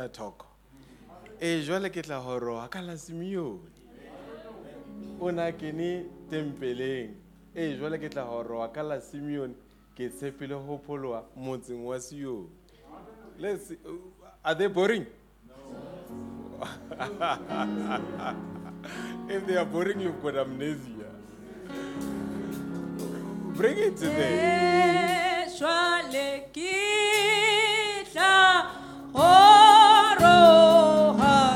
Mina toko. Eh, jwale ke tla ho roha ka la Simeon. O na kene tempeleng. Eh, jwale ke tla ho roha ka la. Ke tshepile ho pholoa motseng wa Sion. Let's. Are they boring? if they are boring, you've got amnesia. Bring it to them. Jwale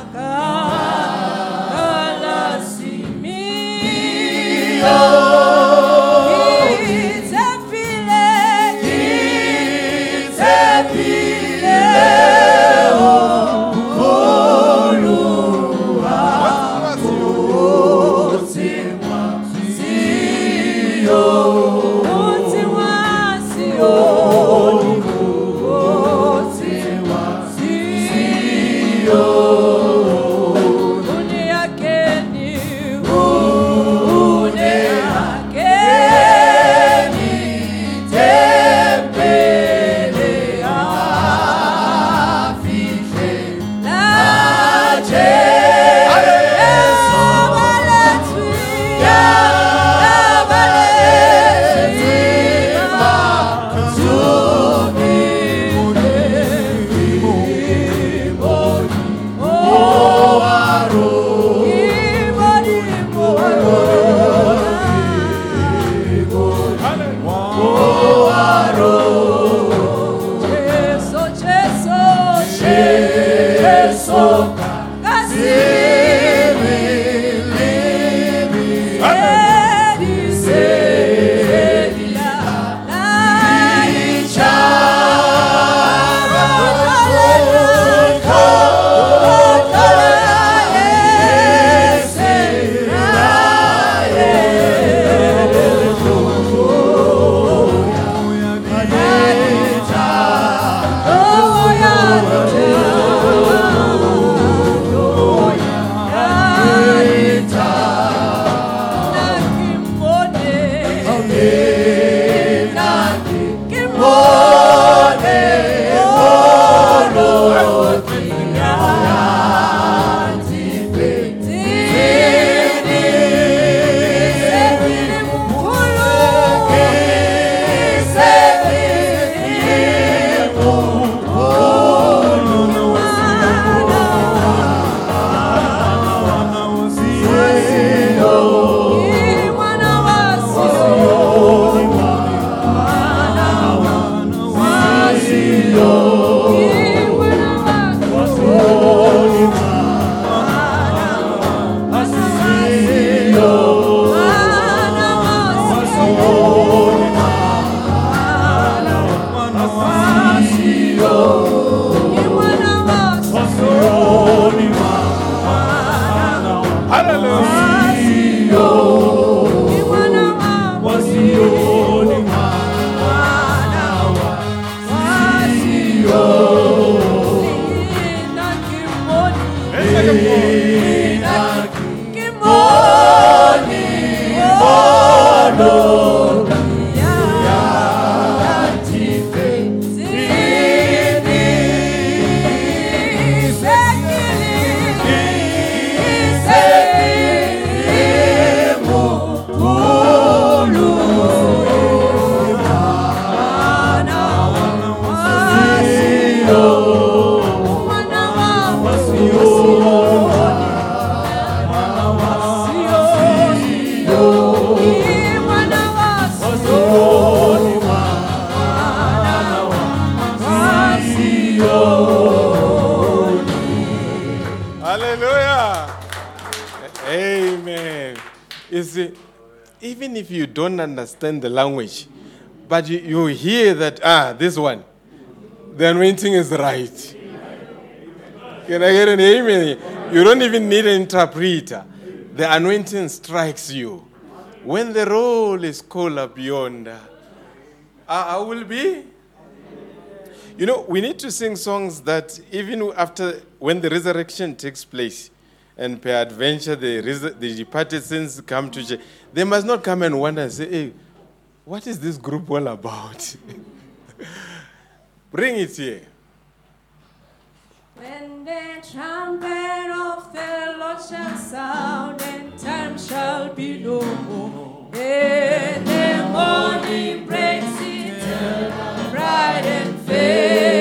understand the language, but you, you hear that, ah, this one, the anointing is right. Can I get an amen? You don't even need an interpreter. The anointing strikes you. When the role is called up yonder, I, I will be. You know, we need to sing songs that even after, when the resurrection takes place, and peradventure the, the departed saints come to church, they must not come and wonder and say, hey, what is this group all about? Bring it here. When the trumpet of the Lord shall sound and time shall be no more, and the morning breaks eternal, bright and fair.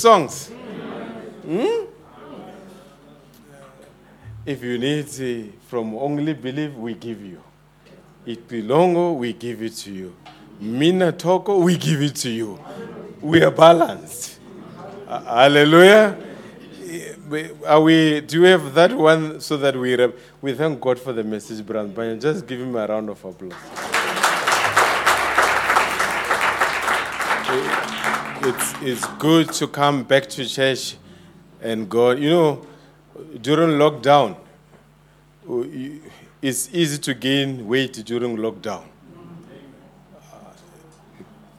songs? Hmm? If you need uh, from only believe, we give you. It belongo, we give it to you. Minatoko, we give it to you. We are balanced. Uh, hallelujah. Are we, do you have that one so that we, we thank God for the message, Brand Banyan? Just give him a round of applause. It's, it's good to come back to church and God, you know, during lockdown, uh, it's easy to gain weight during lockdown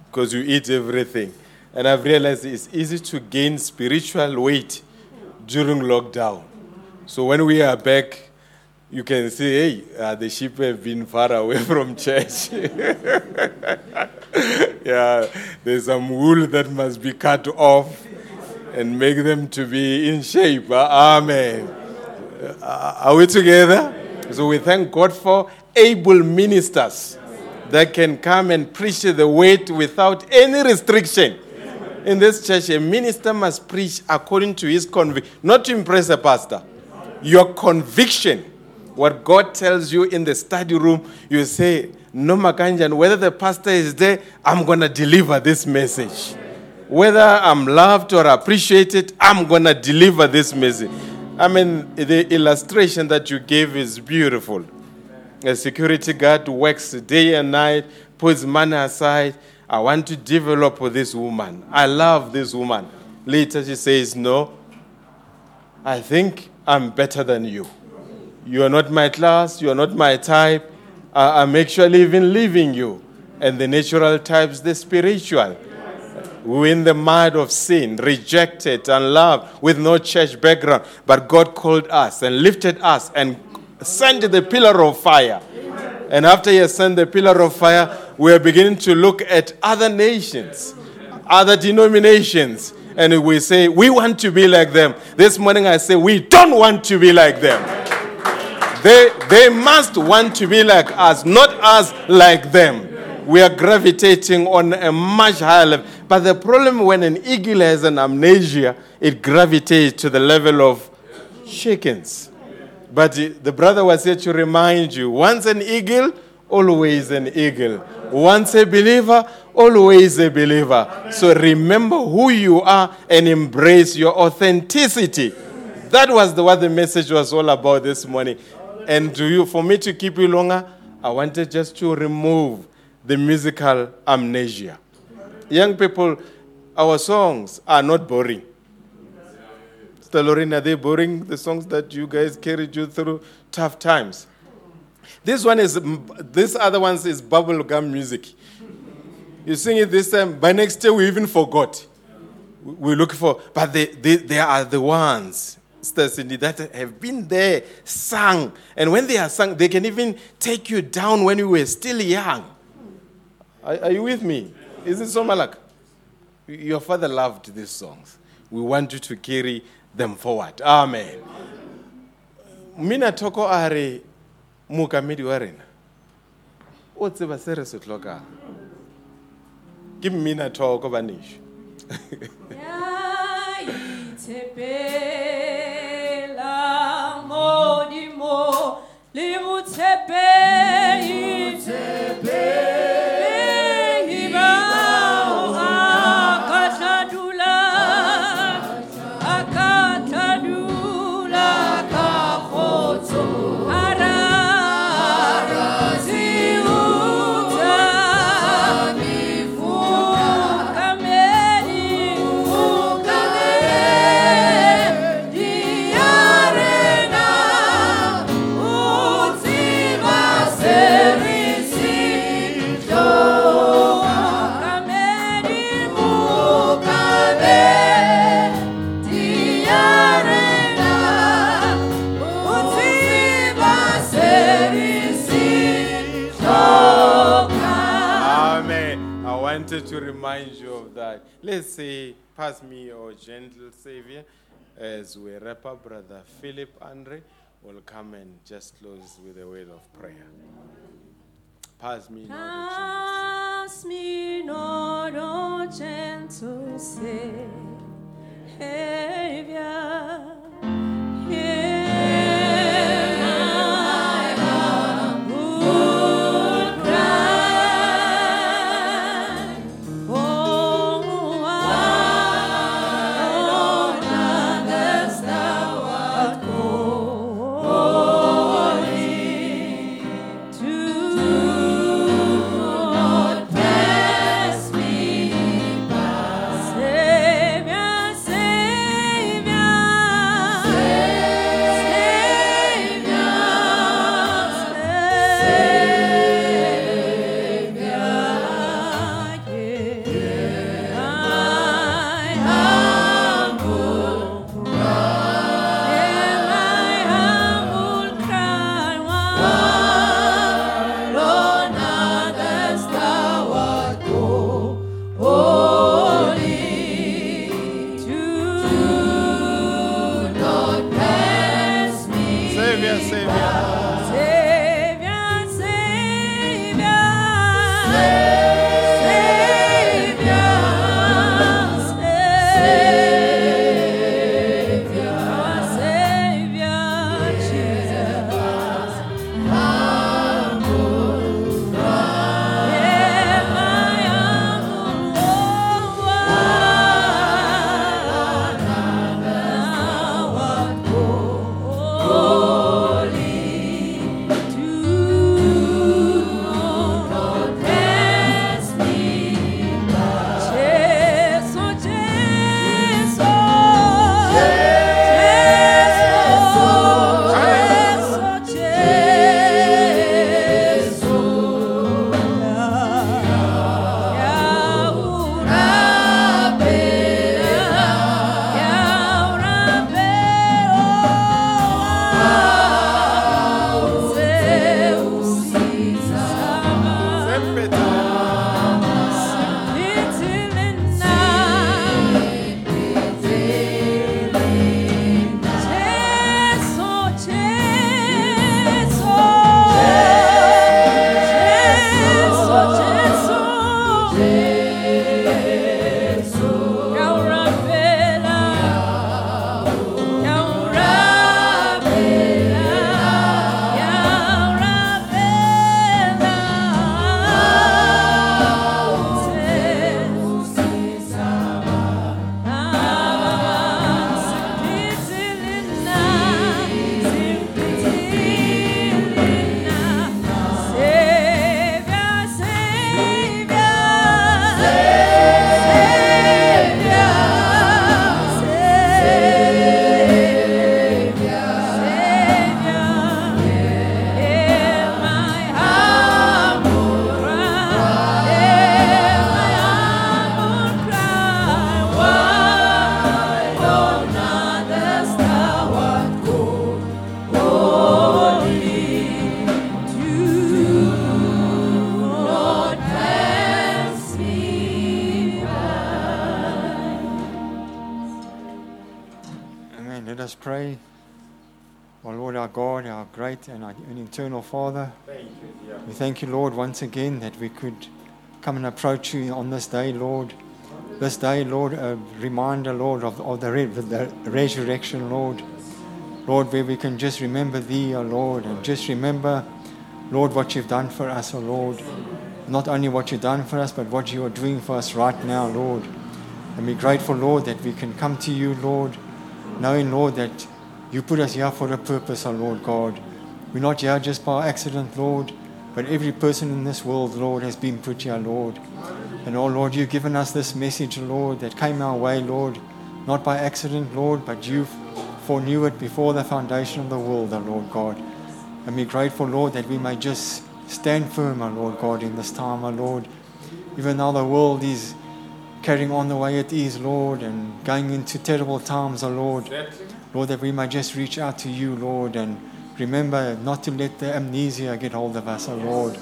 because you eat everything. And I've realized it's easy to gain spiritual weight during lockdown. So when we are back, you can say, hey, uh, the sheep have been far away from church. yeah, there's some wool that must be cut off and make them to be in shape. Uh, Amen. Uh, are we together? So we thank God for able ministers that can come and preach the word without any restriction. In this church, a minister must preach according to his conviction, not to impress a pastor. Your conviction, what God tells you in the study room, you say, No, Makanjan, whether the pastor is there, I'm going to deliver this message. Whether I'm loved or appreciated, I'm going to deliver this message. I mean, the illustration that you gave is beautiful. A security guard works day and night, puts money aside. I want to develop this woman. I love this woman. Later she says, No, I think I'm better than you. You are not my class, you are not my type. I'm actually even leaving you. And the natural types, the spiritual. We're in the mud of sin, rejected, unloved, with no church background. But God called us and lifted us and sent the pillar of fire. And after He has sent the pillar of fire, we are beginning to look at other nations, other denominations, and we say, We want to be like them. This morning I say, We don't want to be like them. They, they must want to be like us, not us like them. We are gravitating on a much higher level. But the problem when an eagle has an amnesia, it gravitates to the level of chickens. But the brother was here to remind you once an eagle, always an eagle. Once a believer, always a believer. So remember who you are and embrace your authenticity. That was the, what the message was all about this morning. And to you, for me to keep you longer, I wanted just to remove the musical amnesia. Young people, our songs are not boring. Sister Lorraine, are they boring? The songs that you guys carried you through tough times. This one is, this other one is bubblegum music. You sing it this time, by next year we even forgot. We look for, but they, they, they are the ones, Cindy, that have been there, sung. And when they are sung, they can even take you down when you were still young. Are, are you with me? Is it so, Malak? Your father loved these songs. We want you to carry them forward. Amen. Mina toko are mookamedi wa rena. O tseba se re se tlhokang. Modimo le motshepehi Tshepehi Let's say, pass me your gentle Savior as we wrap up. Brother Philip Andre will come and just close with a word of prayer. Pass me Pass me not, O gentle Savior. And, our, and eternal Father, we thank you, Lord, once again that we could come and approach you on this day, Lord. This day, Lord, a reminder, Lord, of, of the, re- the resurrection, Lord. Lord, where we can just remember Thee, O Lord, and just remember, Lord, what You've done for us, O Lord. Not only what You've done for us, but what You are doing for us right now, Lord. And we're grateful, Lord, that we can come to You, Lord, knowing, Lord, that You put us here for a purpose, O Lord God. We're not here just by accident, Lord, but every person in this world, Lord, has been put here, Lord. And oh Lord, you've given us this message, Lord, that came our way, Lord, not by accident, Lord, but you foreknew it before the foundation of the world, O Lord God. And we're grateful, Lord, that we may just stand firm, O Lord God, in this time, O Lord. Even though the world is carrying on the way it is, Lord, and going into terrible times, O Lord. Lord, that we may just reach out to you, Lord, and remember not to let the amnesia get hold of us, O Lord.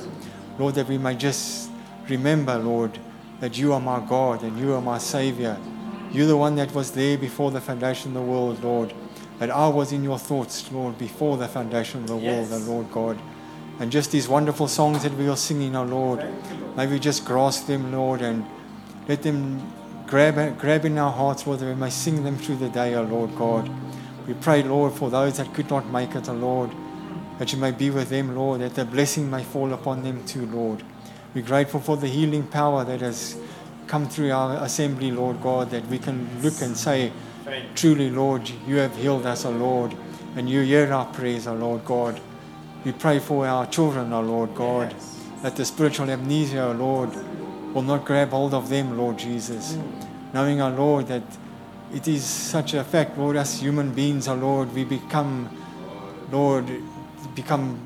Lord, that we may just remember, Lord, that you are my God and you are my Savior. You're the one that was there before the foundation of the world, Lord. That I was in your thoughts, Lord, before the foundation of the world, O Lord God. And just these wonderful songs that we are singing, O Lord, may we just grasp them, Lord, and let them grab, grab in our hearts, Lord, that we may sing them through the day, O Lord God. We pray, Lord, for those that could not make it, O Lord, that you may be with them, Lord, that the blessing may fall upon them too, Lord. We're grateful for the healing power that has come through our assembly, Lord God, that we can look and say, Truly, Lord, you have healed us, O Lord, and you hear our prayers, O Lord God. We pray for our children, O Lord God, that the spiritual amnesia, O Lord, will not grab hold of them, Lord Jesus. Knowing, O Lord, that it is such a fact, Lord, as human beings, O Lord, we become, Lord, become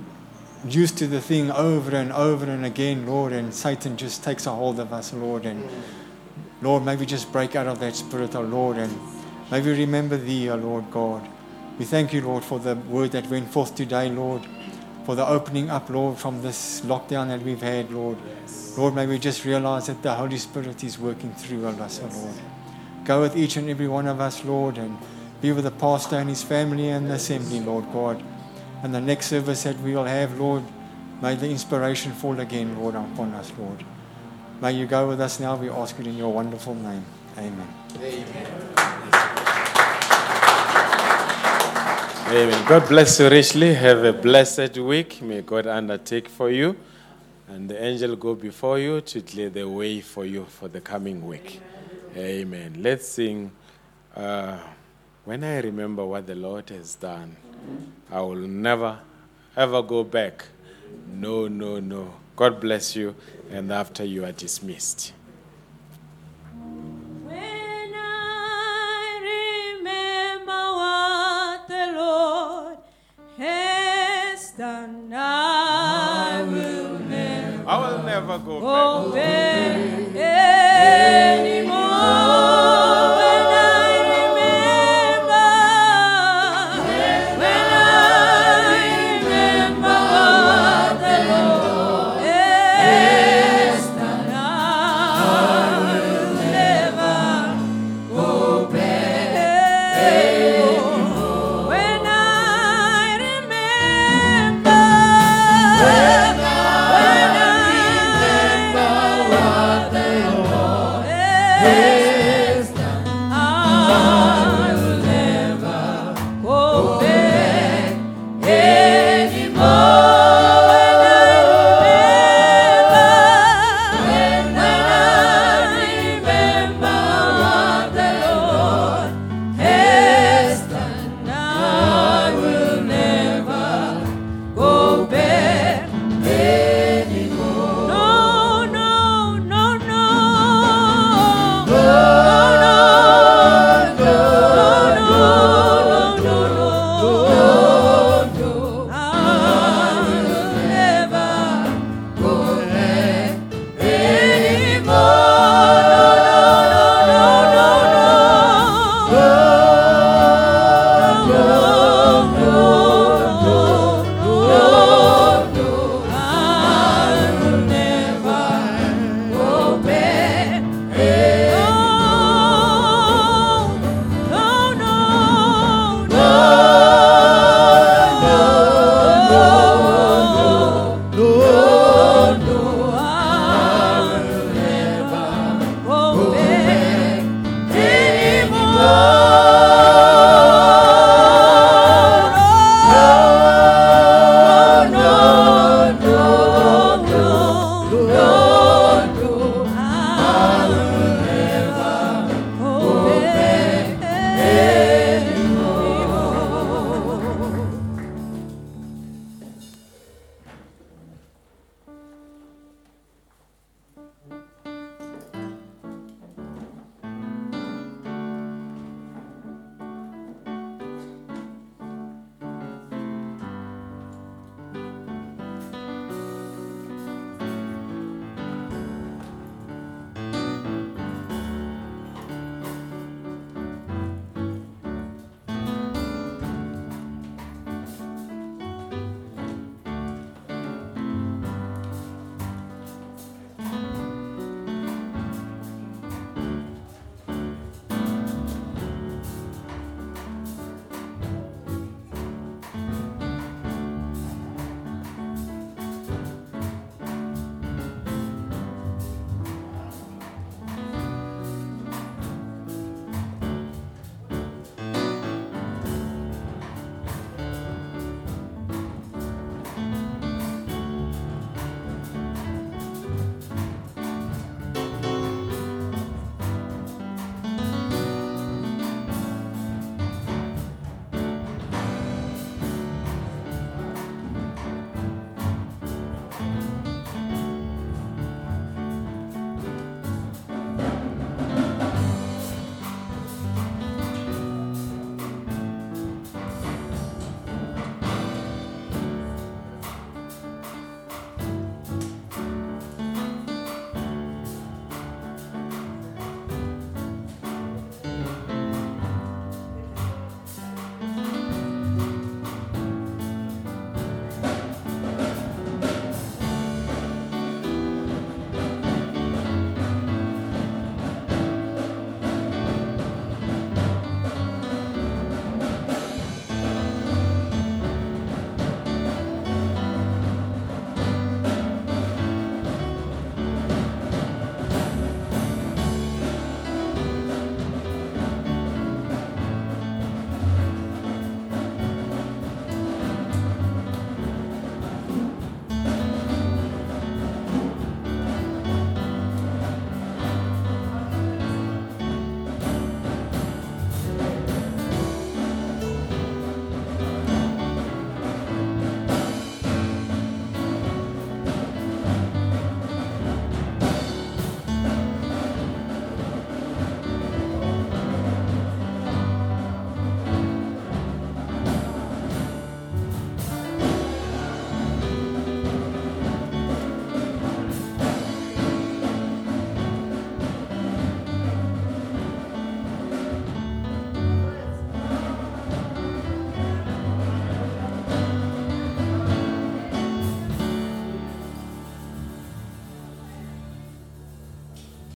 used to the thing over and over and again, Lord, and Satan just takes a hold of us, Lord. And Lord, may we just break out of that spirit, O Lord, and may we remember Thee, O Lord God. We thank you, Lord, for the word that went forth today, Lord, for the opening up, Lord, from this lockdown that we've had, Lord. Lord, may we just realize that the Holy Spirit is working through us, O Lord. Go with each and every one of us, Lord, and be with the pastor and his family and the assembly, Lord God. And the next service that we will have, Lord, may the inspiration fall again, Lord, upon us, Lord. May you go with us now, we ask it in your wonderful name. Amen. Amen. God bless you richly. Have a blessed week. May God undertake for you. And the angel go before you to clear the way for you for the coming week. Amen. Let's sing. Uh, when I remember what the Lord has done, I will never, ever go back. No, no, no. God bless you. And after you are dismissed. Lord has done, I will never I will never go back. Go anymore.